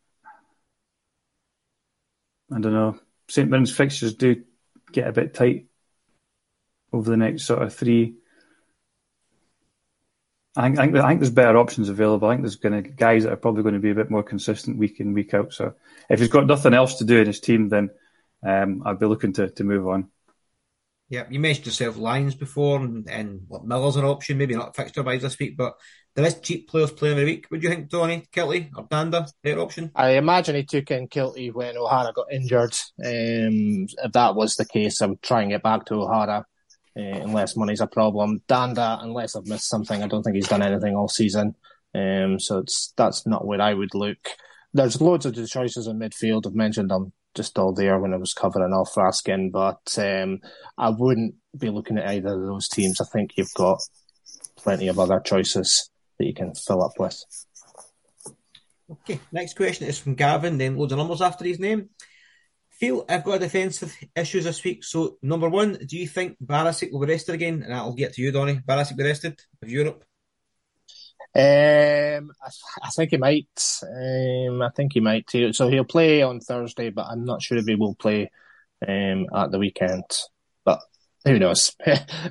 I don't know. St Mirren's fixtures do get a bit tight over the next sort of three I think, I think, I think there's better options available. I think there's going to guys that are probably going to be a bit more consistent week in week out. So if he's got nothing else to do in his team, then um, I'd be looking to to move on. Yeah, you mentioned yourself Lions before, and, and what Miller's an option, maybe not fixture wise this week, but there is cheap players playing every week. Would you think Tony Kiltie or Dhanda better option? I imagine he took in Kiltie when O'Hara got injured. Um, if that was the case, I'm trying and get back to O'Hara uh, unless money's a problem. Dhanda, unless I've missed something, I don't think he's done anything all season. Um, so it's that's not where I would look. There's loads of choices in midfield. I've mentioned them just all there when I was covering off Raskin, but um, I wouldn't be looking at either of those teams. I think you've got plenty of other choices that you can fill up with. Okay, next question is from Gavin, then loads of numbers after his name feel I've got defensive issues this week. So, number one, do you think Barisic will be rested again? And I'll get to you, Donny. Barisic be rested of Europe? Um, I, I, think he might. Um, I think he might too. So he'll play on Thursday, but I'm not sure if he will play um, at the weekend But who knows?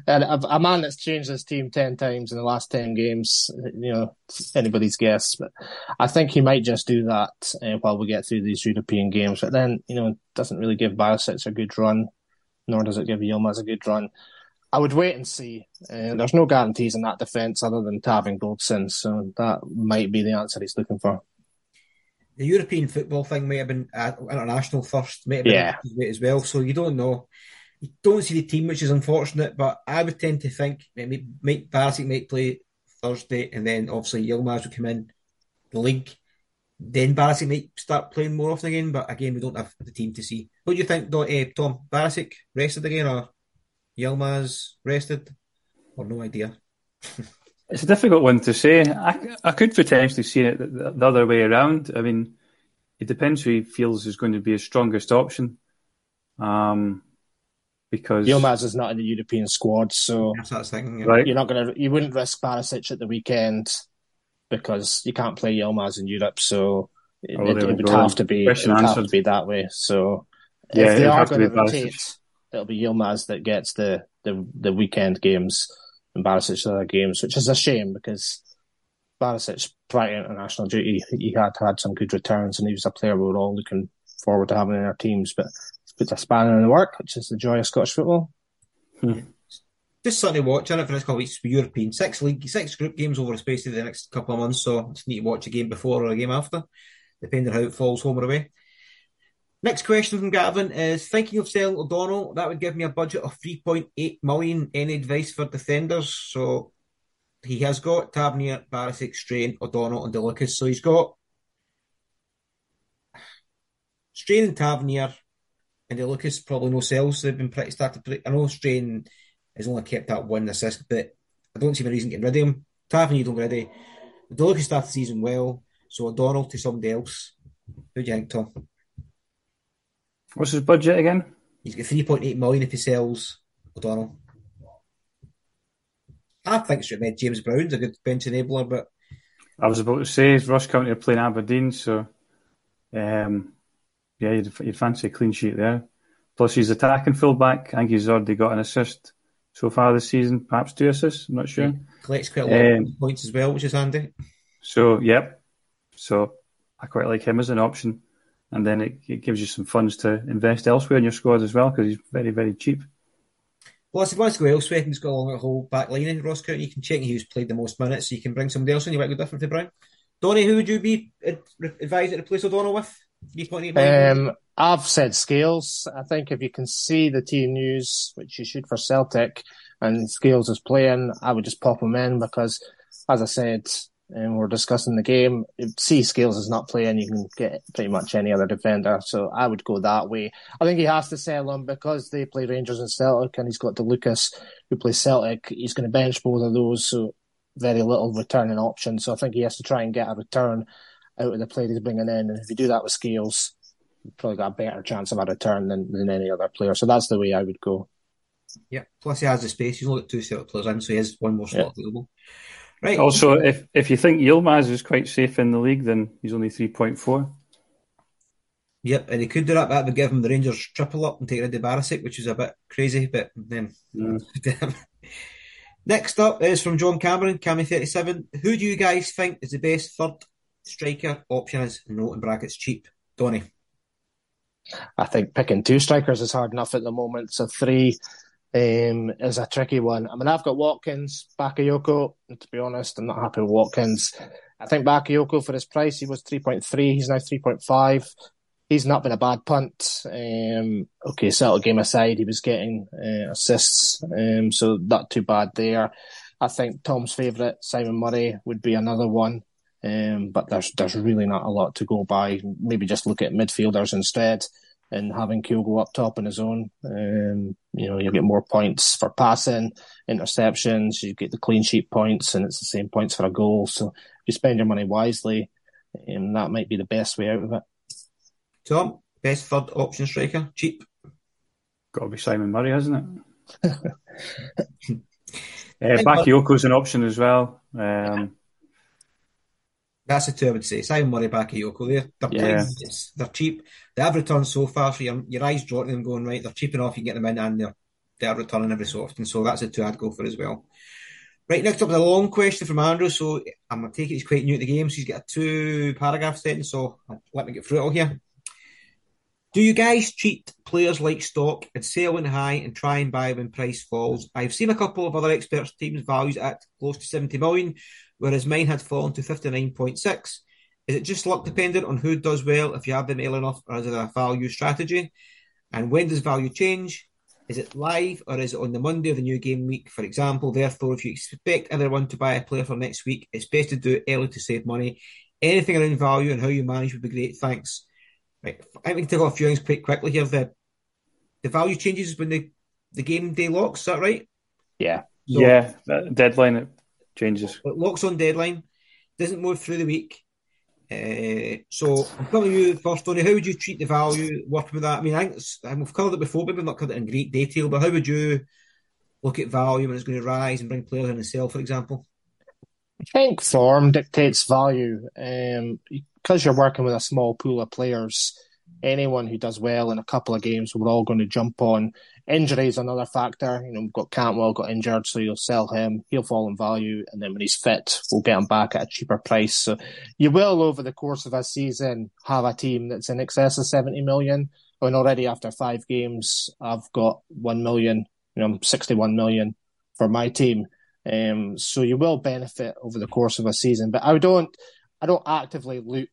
and a, man that's changed his team 10 times in the last 10 games, you know, anybody's guess. But I think he might just do that uh, while we get through these European games. But then, you know, doesn't really give Barisic a good run, nor does it give Yilmaz a good run. I would wait and see. Uh, there's no guarantees in that defence other than Tav and Goldson, so that might be the answer he's looking for. The European football thing may have been uh, international first, may have been yeah. as well, so you don't know you don't see the team, which is unfortunate. But I would tend to think maybe Mike Barisic might play Thursday, and then obviously Yilmaz would come in the league. Then Barisic might start playing more often again. But again, we don't have the team to see. What do you think, uh, Tom? Barisic rested again, or Yilmaz rested, or no idea? it's a difficult one to say. I, I could potentially see it the, the other way around. I mean, it depends who he feels is going to be his strongest option. Um, because Yilmaz is not in the European squad, so that's thing, yeah. right. you're not gonna you wouldn't risk Barisic at the weekend because you can't play Yilmaz in Europe, so it, oh, it, it would have to be it would have to be that way. So yeah, if they are going to rotate, it'll be Yilmaz that gets the, the, the weekend games and Barisic the other games, which is a shame because Barisic prior to international duty he had had some good returns and he was a player we were all looking forward to having in our teams, but it's put a spanner in the work, which is the joy of Scottish football. Hmm. Just something to watch, it for the next couple of weeks. European six league, six group games over the space of the next couple of months. So just need to watch a game before or a game after, depending on how it falls home or away. Next question from Gavin is thinking of selling O'Donnell. That would give me a budget of 3.8 million. Any advice for defenders? So he has got Tavernier, Barisic, Strain, O'Donnell, and DeLucas. So he's got Strain and Tavernier, and DeLucas probably no sales. They've been pretty started. I know Strain has only kept that one assist, but I don't see any reason getting rid of him. Tavernier don't get rid of. Dole can start the season well, so O'Donnell to somebody else. Who do you think, Tom? What's his budget again? He's got 3.8 million if he sells O'Donnell. I think should have James Brown's a good bench enabler, but I was about to say Ross County are playing Aberdeen, so um, yeah, you'd, you'd fancy a clean sheet there. Plus, he's attacking fullback. I think he's already got an assist so far this season, perhaps two assists. I'm not sure. Yeah, collects quite a lot um, of points as well, which is handy. So, yep. So I quite like him as an option, and then it, it gives you some funds to invest elsewhere in your squad as well because he's very, very cheap. Well, if he wants to go elsewhere, he's got along a whole back line in Ross County. You can check who's played the most minutes, so you can bring somebody else in. You might go different to Brown. Donny, who would you be advised to replace O'Donnell with? Um, I've said Scales. I think if you can see the team news, which you should for Celtic, and Scales is playing, I would just pop him in because, as I said, and we're discussing the game. If C Scales is not playing, you can get pretty much any other defender. So I would go that way. I think he has to sell him because they play Rangers and Celtic, and he's got the Lucas who plays Celtic. He's going to bench both of those, so very little returning option. So I think he has to try and get a return out of the player he's bringing in. And if you do that with Scales, you've probably got a better chance of a return than, than any other player. So that's the way I would go. Yeah. Plus he has the space. He's only got two Celtic players in, so he has one more slot yeah. available. Right. Also, if if you think Yilmaz is quite safe in the league, then he's only three point four. Yep, and he could do that. That would give him the Rangers triple up and take rid of Barisic, which is a bit crazy. But then, mm. next up is from John Cameron, Cammy thirty seven. Who do you guys think is the best third striker option? Is note in brackets cheap, Donny. I think picking two strikers is hard enough at the moment. So three um, is a tricky one. I mean, I've got Watkins, Bakayoko. To be honest, I'm not happy with Watkins. I think Bakayoko, for his price, he was 3.3. He's now 3.5. He's not been a bad punt. Um, okay, Celtic game aside, he was getting uh, assists, um, so not too bad there. I think Tom's favourite, Simon Murray, would be another one. Um, but there's there's really not a lot to go by. Maybe just look at midfielders instead and having Kyogo up top on his own. Um, you know, you'll get more points for passing, interceptions, you get the clean sheet points, and it's the same points for a goal. So if you spend your money wisely, um, that might be the best way out of it. Tom, best third option striker, cheap. Got to be Simon Murray, hasn't it? uh, Bakayoko's an option as well. Um, that's the two I would say. Simon Murray, Bakayoko. They're they're, yeah. they're cheap. They have returned so far, so your, your eyes draw to them going right. They're cheap enough. You get them in, and they're they're returning every so often. So that's the two I'd go for as well. Right, next up the long question from Andrew. So I'm gonna take it he's quite new to the game, so he's got a two paragraph sentence. So let me get through it all here. Do you guys cheat players like stock and sell in high and try and buy when price falls? I've seen a couple of other experts' teams values at close to 70 million, whereas mine had fallen to 59.6. Is it just luck dependent on who does well if you have them early enough, or is it a value strategy? And when does value change? Is it live or is it on the Monday of the new game week, for example? Therefore, if you expect everyone to buy a player for next week, it's best to do it early to save money. Anything around value and how you manage would be great. Thanks. Right. I think we can take off a few things quite quickly here. The the value changes when the, the game day locks, is that right? Yeah. So, yeah, deadline it changes. It locks on deadline, doesn't move through the week. Uh, so I'm coming to you first, Tony. How would you treat the value working with that? I mean, I think we've covered it before, but we've not covered it in great detail, but how would you look at value when it's going to rise and bring players in and sell, for example? I think form dictates value. Um, because you're working with a small pool of players, anyone who does well in a couple of games, we're all going to jump on. Injury is another factor. You know, we've got Cantwell got injured, so you'll sell him. He'll fall in value, and then when he's fit, we'll get him back at a cheaper price. So you will, over the course of a season, have a team that's in excess of seventy million. And already after five games, I've got one million. You know, sixty-one million for my team. Um, so you will benefit over the course of a season, but I don't. I don't actively look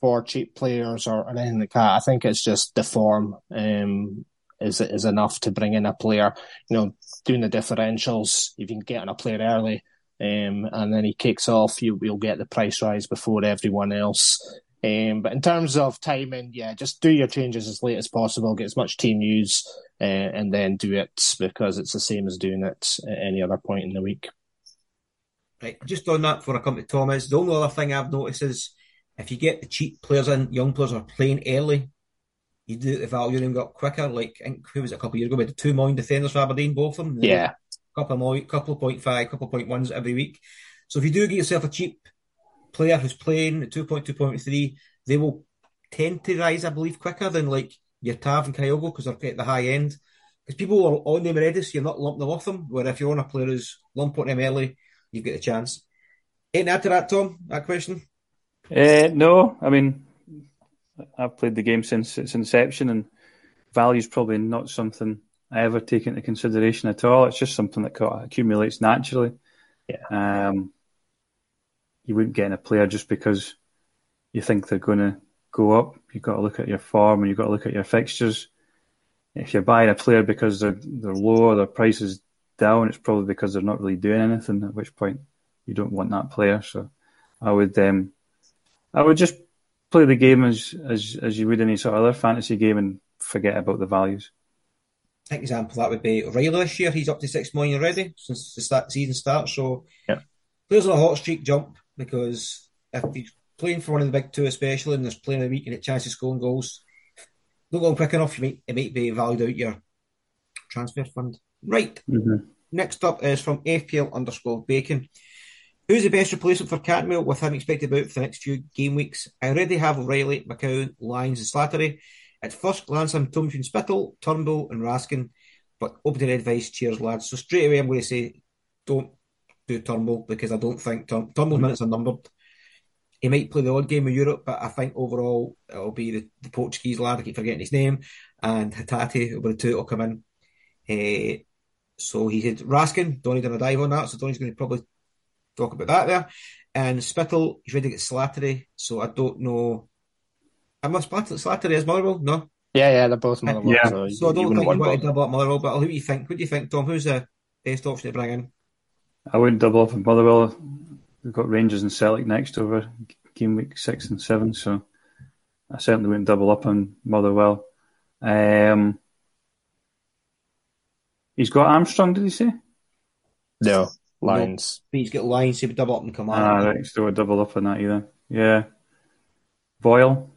for cheap players or, anything like that. I think it's just the form um, is is enough to bring in a player. You know, doing the differentials, if you can get on a player early, um, and then he kicks off, you will get the price rise before everyone else. Um, but in terms of timing, yeah, just do your changes as late as possible, get as much team news, uh, and then do it because it's the same as doing it at any other point in the week. Right, just on that before I come to Thomas, the only other thing I've noticed is if you get the cheap players in, young players are playing early, you do the value them up quicker. Like I think who was it a couple of years ago? We had the two million defenders for Aberdeen, both of them. Yeah, couple of couple of point five, couple of point ones every week. So if you do get yourself a cheap player who's playing at two point two point three, they will tend to rise, I believe, quicker than like your Tav and Kyogo because they're at the high end. Because people are on them already, so you're not lumping them off them. Where if you're on a player who's lumping them early, you get a chance. Anything add to that, Tom? That question? Uh, no, I mean, I've played the game since its inception, and value is probably not something I ever take into consideration at all. It's just something that accumulates naturally. Yeah. Um, you wouldn't get in a player just because you think they're going to go up. You've got to look at your form and you've got to look at your fixtures. If you're buying a player because they're they're low or their price is down, it's probably because they're not really doing anything. At which point you don't want that player. So I would um, I would just play the game as as as you would any sort of other fantasy game and forget about the values. Example that would be Riley this year. He's up to six million already since the start, season starts. So yeah. players on a hot streak jump because if he's playing for one of the big two, especially, and there's playing a week and a chance of scoring goals, don't go quick enough. You might it might be valued out your transfer fund. Right. Mm-hmm. Next up is from FPL underscore Bacon. Who's the best replacement for Cantwell with him expected out for the next few game weeks? I already have O'Riley, McCown, Lyons, and Slattery. At first glance, I'm told between Spittal, Turnbull, and Raskin, but open advice. Cheers, lads. So straight away, I'm going to say don't do Turnbull because I don't think Turn- Turnbull's minutes are numbered. He might play the odd game in Europe, but I think overall it'll be the, the Portuguese lad. I keep forgetting his name, and Hatate be the two will come in. Uh, so he said Raskin. Donny's done a dive on that, so Donny's going to probably talk about that there. And Spittal, he's ready to get Slattery, so I don't know. Am I Slattery is Motherwell? No. Yeah, yeah, they're both Motherwell. Yeah. So, So I don't you think wouldn't you want want to double up Motherwell, but who do you think? What do you think, Tom? Who's the best option to bring in? I wouldn't double up on Motherwell. We've got Rangers and Celtic next over game week six and seven, so I certainly wouldn't double up on Motherwell. Um, he's got Armstrong, did he say? No, Lyons. He's got lines, he would double up and come out. Ah, right, still a double up on that either. Yeah. Boyle.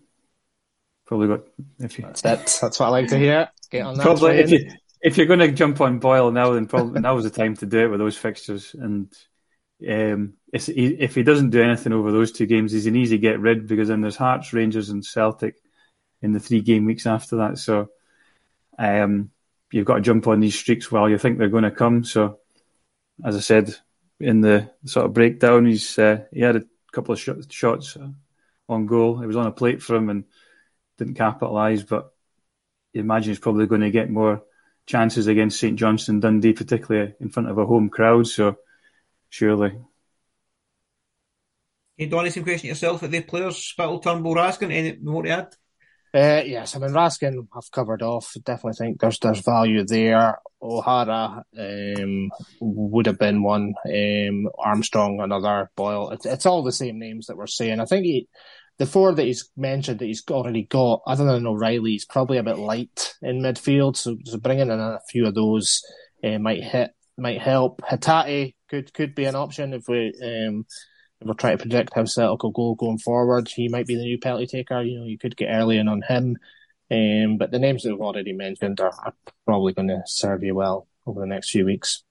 Probably got if you That's that's what I like to hear. Get on that probably if you if you're going to jump on Boyle now, then probably now's the time to do it with those fixtures. And um, if he, if he doesn't do anything over those two games, he's an easy get rid because then there's Hearts, Rangers, and Celtic in the three game weeks after that. So um, you've got to jump on these streaks while you think they're going to come. So as I said in the sort of breakdown, he's uh, he had a couple of sh- shots on goal. It was on a plate for him and didn't capitalise, but you imagine he's probably going to get more chances against St Johnstone Dundee, particularly in front of a home crowd. So surely, Hey, Donny, same question yourself. Are the players, Spittal, Turnbull, Raskin? Any more to add? Uh, yes, I mean Raskin I've covered off. Definitely think there's there's value there. O'Hara um, would have been one. Um, Armstrong another. Boyle. It's it's all the same names that we're saying. I think he, the four that he's mentioned that he's already got, other than O'Riley, he's probably a bit light in midfield. So, so bringing in a few of those uh, might hit might help. Hatate could could be an option if we um, if we're trying to predict how Celtic will go going forward. He might be the new penalty taker. You know, you could get early in on him. Um, but the names that we've already mentioned are, are probably going to serve you well over the next few weeks.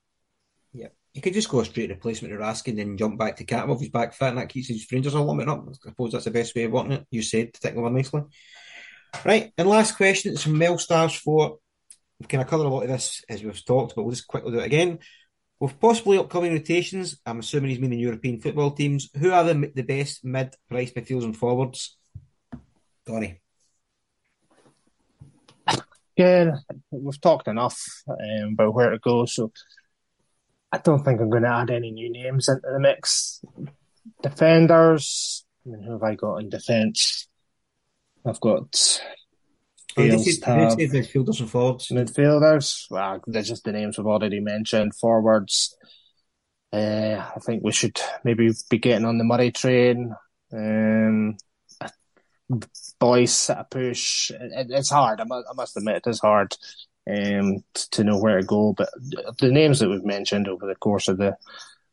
Yeah. You could just go straight replacement to Raskin, and then jump back to if he's back fit, and that keeps his Rangers a limit up. I suppose that's the best way of wanting it. You said to tick over nicely. Right, and last question, it's from Mel Stars 4. We've kind of covered a lot of this as we've talked, but we'll just quickly do it again. With possibly upcoming rotations, I'm assuming he's meaning European football teams. Who are the the best mid price midfielders and forwards? Donny. Yeah, we've talked enough um, about where to go, so I don't think I'm going to add any new names into the mix. Defenders, I mean, who have I got in defence? I've got Hales, this is Tav, this midfielders and forwards. midfielders. Well, they're just the names we've already mentioned. Forwards, uh, I think we should maybe be getting on the Murray train. Um, Boyce a push. It, it's hard. I must, I must admit, it is hard um, to know where to go. But the names that we've mentioned over the course of the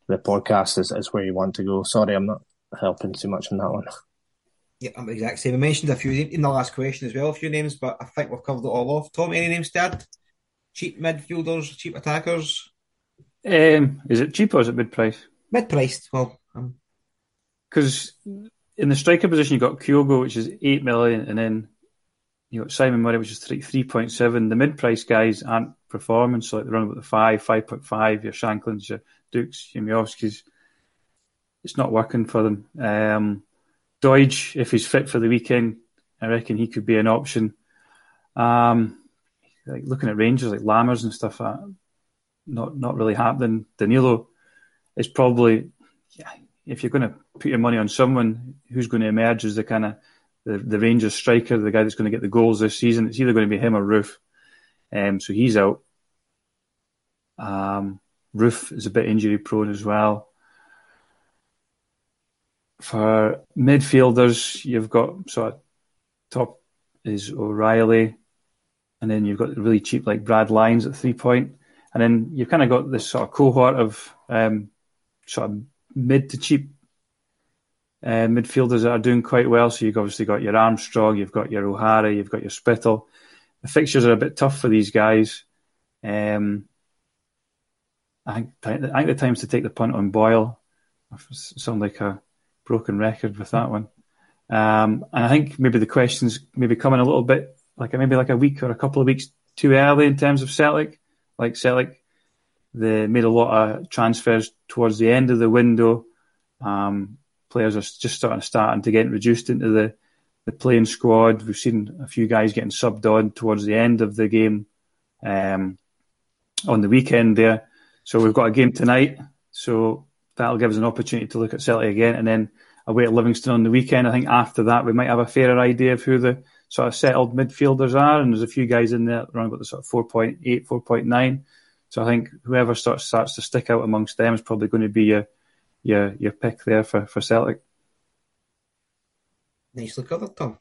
the podcast is, is where you want to go. Sorry, I'm not helping too much on that one. Yeah, I'm the exact same. I mentioned a few in the last question as well, a few names, but I think we've covered it all off. Tom, any names to add? Cheap midfielders, cheap attackers? Um, is it cheap or is it mid price? Mid priced. Well, because um... in the striker position you've got Kyogo, which is eight million, and then you got Simon Murray, which is three three point seven. The mid price guys aren't performing, so like they run about the five, five point five. Your Shanklands, your Duks, your Miovskis. It's not working for them. Um, Doidge, if he's fit for the weekend, I reckon he could be an option. Um, like looking at Rangers like Lammers and stuff, uh, not not really happening. Danilo is probably, yeah, if you're going to put your money on someone who's going to emerge as the kind of the, the Rangers striker, the guy that's going to get the goals this season, it's either going to be him or Roofe. Um, so he's out. Um, Roofe is a bit injury prone as well. For midfielders, you've got sort of top is O'Riley, and then you've got really cheap like Brad Lyons at three point, and then you've kind of got this sort of cohort of um, sort of mid to cheap uh, midfielders that are doing quite well. So you've obviously got your Armstrong, you've got your O'Hara, you've got your Spittal. The fixtures are a bit tough for these guys. Um, I think I think the time's to take the punt on Boyle. Sound like a broken record with that one. Um, and I think maybe the questions maybe coming a little bit like maybe like a week or a couple of weeks too early in terms of Celtic. Like Celtic, they made a lot of transfers towards the end of the window. Um, players are just starting starting to get reduced into the the playing squad. We've seen a few guys getting subbed on towards the end of the game um, on the weekend there. So we've got a game tonight. So that'll give us an opportunity to look at Celtic again, and then away at Livingston on the weekend. I think after that we might have a fairer idea of who the sort of settled midfielders are, and there's a few guys in there around about the sort of 4.8, 4.9. So I think whoever starts starts to stick out amongst them is probably going to be your your your pick there for, for Celtic. Nicely covered, Tom.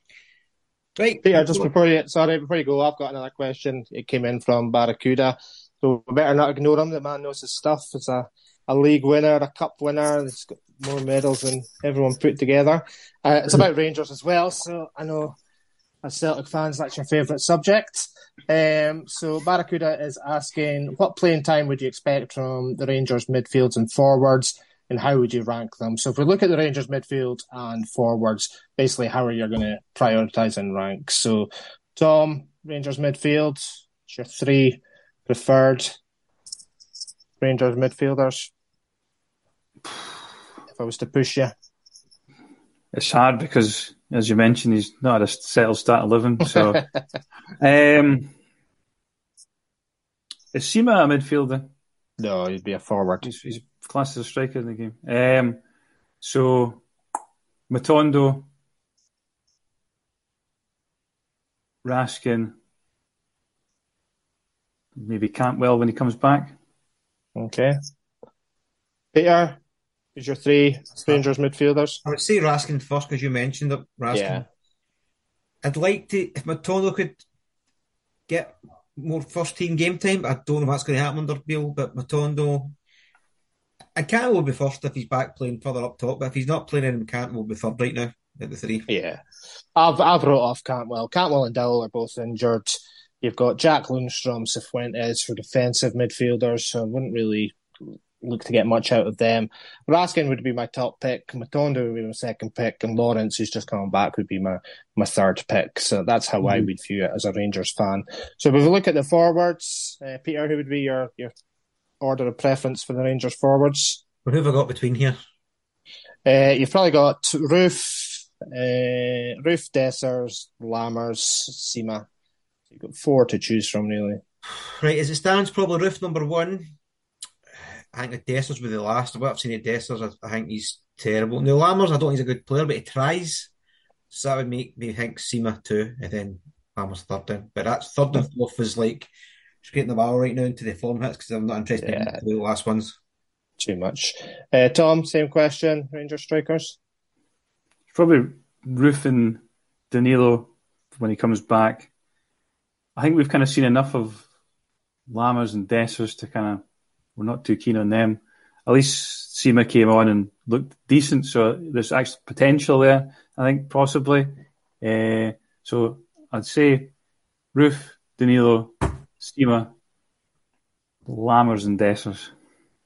Right. Yeah, just before you sorry, before you go, I've got another question. It came in from Barracuda. So we better not ignore him. The man knows his stuff. It's a, a league winner, a cup winner. He's got more medals than everyone put together. Uh, it's about Rangers as well. So I know as Celtic fans, that's your favourite subject. Um, so Barracuda is asking, what playing time would you expect from the Rangers midfields and forwards, and how would you rank them? So if we look at the Rangers midfield and forwards, basically how are you going to prioritise and rank? So Tom, Rangers midfield, your three preferred Rangers midfielders. If I was to push you, it's hard because as you mentioned, he's not a settled start of living. So, um, is Sima a midfielder? No, he'd be a forward. He's, he's classed as a striker in the game. Um, so, Matondo, Raskin, maybe Cantwell when he comes back. Okay. Peter, is your three Rangers midfielders? I would say Raskin first because you mentioned that Raskin. Yeah. I'd like to if Matondo could get more first team game time. I don't know what's going to happen under Beale, but Matondo. I can't will be first if he's back playing further up top, but if he's not playing in Cantwell will be third right now at the three. Yeah. I've I've wrote off Cantwell. Cantwell and Dowell are both injured. You've got Jack Lundstram, Cifuentes for defensive midfielders, so I wouldn't really look to get much out of them. Raskin would be my top pick. Matondo would be my second pick, and Lawrence, who's just coming back, would be my, my third pick. So that's how mm-hmm. I would view it as a Rangers fan. So if we look at the forwards, uh, Peter, who would be your, your order of preference for the Rangers forwards? Well, who have I got between here? Uh, you've probably got Roofe, uh, Roofe, Dessers, Lammers, Sima. You've got four to choose from, really. Right, as it stands, probably Roofe number one, I think the Dessers were the last. What I've seen of Dessers, I, I think he's terrible. Now Lammers, I don't think he's a good player, but he tries. So that would make me think Sima too, and then Lammers third down. But that's third and fourth is like straight the ball right now into the form hits because I'm not interested yeah. in the last ones. Too much. Uh, Tom, same question. Ranger strikers. Probably Roofe and Danilo when he comes back. I think we've kind of seen enough of Lammers and Dessers to kind of we're not too keen on them. At least Sima came on and looked decent, so there's actually potential there. I think possibly. Uh, so I'd say Roofe, Danilo, Sima, Lammers, and Dessers.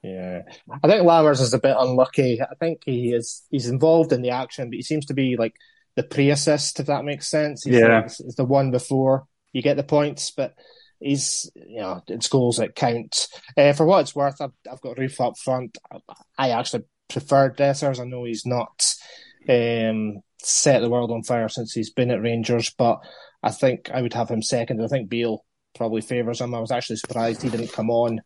Yeah, I think Lammers is a bit unlucky. I think he is he's involved in the action, but he seems to be like the pre-assist, if that makes sense. He's yeah, like, it's the one before you get the points, but he's you know it's goals that count. Uh, for what it's worth, I've, I've got Roofe up front. I actually prefer Dessers. I know he's not um, set the world on fire since he's been at Rangers, but I think I would have him second. I think Beale probably favours him. I was actually surprised he didn't come on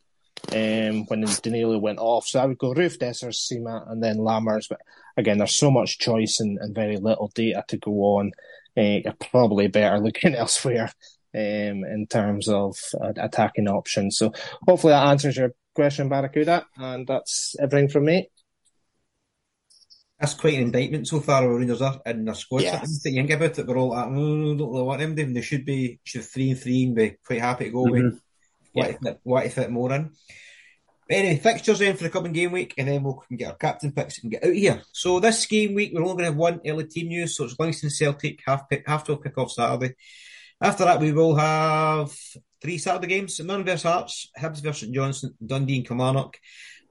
um, when Danilo went off. So I would go Roofe, Dessers, Sima, and then Lammers. But again, there's so much choice and, and very little data to go on. Uh, you're probably better looking elsewhere um, in terms of uh, attacking options. So hopefully that answers your question, Barracuda. And that's everything from me. That's quite an indictment so far of Rangers are in their squad. Yes. That you think about it, we're all like, oh, don't really want them. They should be should three and three and be quite happy to go mm-hmm. with what, yeah. to fit, what to fit more in. But anyway, fixtures in for the coming game week, and then we can get our captain picks and get out here. So this game week, we're only going to have one early team news. So it's Livingston Celtic half pick, half twelve kick off Saturday. After that, we will have three Saturday games: St Mirren versus Hearts, Hibs versus Johnstone, Dundee and Kilmarnock.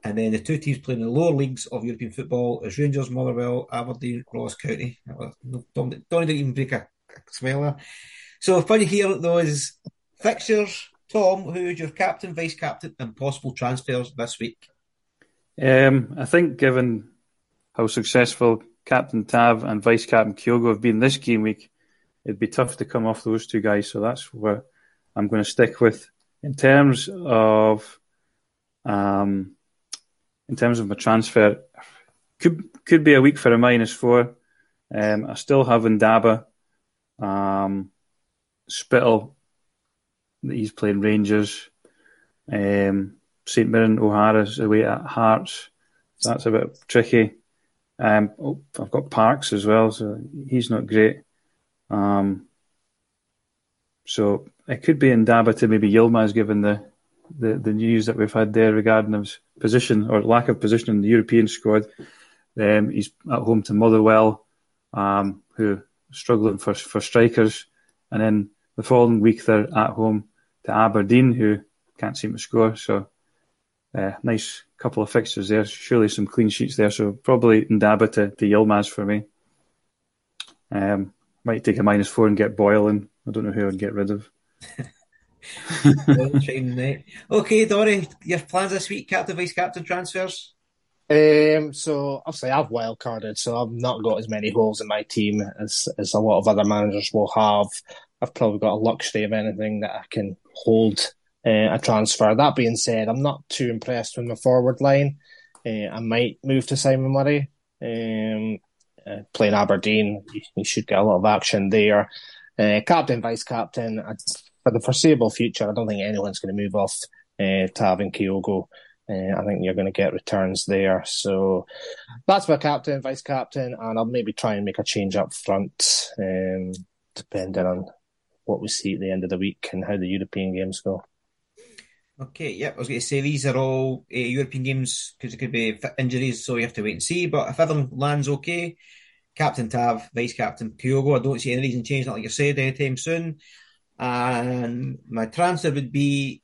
And then the two teams playing in the lower leagues of European football is Rangers, Motherwell, Aberdeen, Ross County. Don't, don't even break a, smile. So funny here though is fixtures Tom, who's your captain, vice captain, and possible transfers this week? Um, I think given how successful Captain Tav and Vice Captain Kyogo have been this game week, it'd be tough to come off those two guys. So that's where I'm going to stick with. In terms of, um, in terms of my transfer, could could be a week for a minus four. Um, I still have Ndaba, um, Spittal he's playing Rangers. Um, St Mirren O'Hara's away at Hearts. That's a bit tricky. Um, oh, I've got Parks as well, so he's not great. Um, so it could be Ndaba to maybe Yilmaz given the, the, the news that we've had there regarding his position or lack of position in the European squad. Um, he's at home to Motherwell, um, who are struggling for for strikers, and then the following week they're at home to Aberdeen, who can't seem to score. So, uh, nice couple of fixtures there. Surely some clean sheets there. So probably Ndaba to, to Yilmaz for me. Um, might take a minus four and get boiling. I don't know who I'd get rid of. okay, Dory, your plans this week, captain, vice captain transfers? Um, so obviously I've wild carded, so I've not got as many holes in my team as as a lot of other managers will have. I've probably got a luxury of anything that I can hold uh, a transfer. That being said, I'm not too impressed with my forward line. Uh, I might move to Simon Murray. Um, uh, playing Aberdeen, you, should get a lot of action there. Uh, captain, vice captain, for the foreseeable future, I don't think anyone's going to move off uh, Tav Kyogo. Uh, I think you're going to get returns there. So that's my captain, vice captain, and I'll maybe try and make a change up front, um, depending on what we see at the end of the week and how the European games go. Okay, yep. I was going to say these are all uh, European games because it could be injuries, so you have to wait and see. But if everything lands okay, Captain Tav, Vice Captain Kyogo, I don't see any reason changing that, like you said, anytime soon. And my transfer would be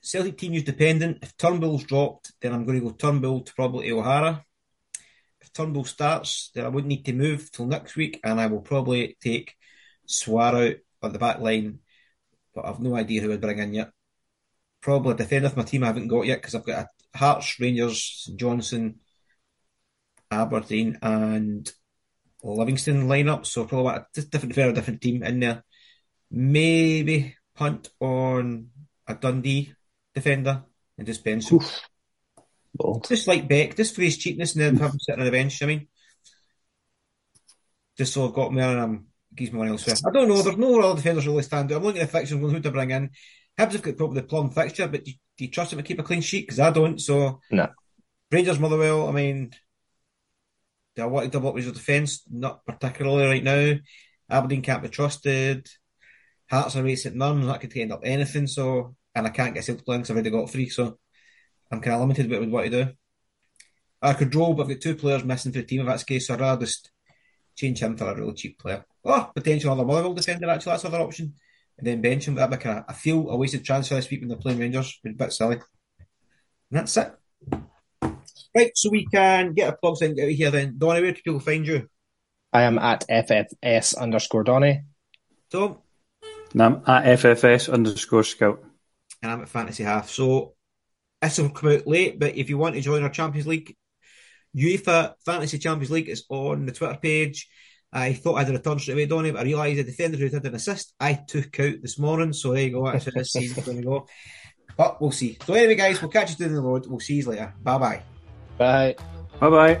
Celtic team use dependent. If Turnbull's dropped, then I'm going to go Turnbull to probably O'Hara. If Turnbull starts, then I wouldn't need to move till next week, and I will probably take Swar out at the back line, but I've no idea who I'd bring in yet. Probably a defender of my team I haven't got yet because I've got a Hearts, Rangers, Johnson, Aberdeen, and Livingston lineup. So probably a different, very different team in there. Maybe punt on a Dundee defender and just bench him. Just like Beck, just for his cheapness and then have him sitting on the bench. I mean, just so I've got me and I'm gives me one elsewhere. I don't know. There's no other defenders really stand out. I'm looking at the fixtures, going who to bring in. Hibs have got probably the plum fixture, but do you, do you trust him to keep a clean sheet? Because I don't. So no. Rangers, Motherwell. I mean, do I want to double up with your defence? Not particularly right now. Aberdeen can't be trusted. Hearts are St Mirren. That could end up anything. So, and I can't get Celtic playing because I've already got three. So, I'm kind of limited with what to do. I could roll, but I've got two players missing for the team if that's the case, so I'd rather just change him for a really cheap player. Oh, potential other Motherwell defender, actually, that's another option. And then bench him, that'd be kind of, I feel a wasted transfer this week when they're playing Rangers, a bit silly. And that's it. Right, so we can get a plug thing out here then. Donny, where can people find you? I am at FFS underscore Donny. Tom? And I'm at FFS underscore scout. And I'm at Fantasy Half. So this will come out late, but if you want to join our Champions League, UEFA Fantasy Champions League is on the Twitter page. I thought I'd return straight away, Donny, but I realised the defender who did an assist, I took out this morning. So there you go. That's how this season's going to go. But we'll see. So anyway, guys, we'll catch you down the road. We'll see you later. Bye Bye-bye. Bye. Bye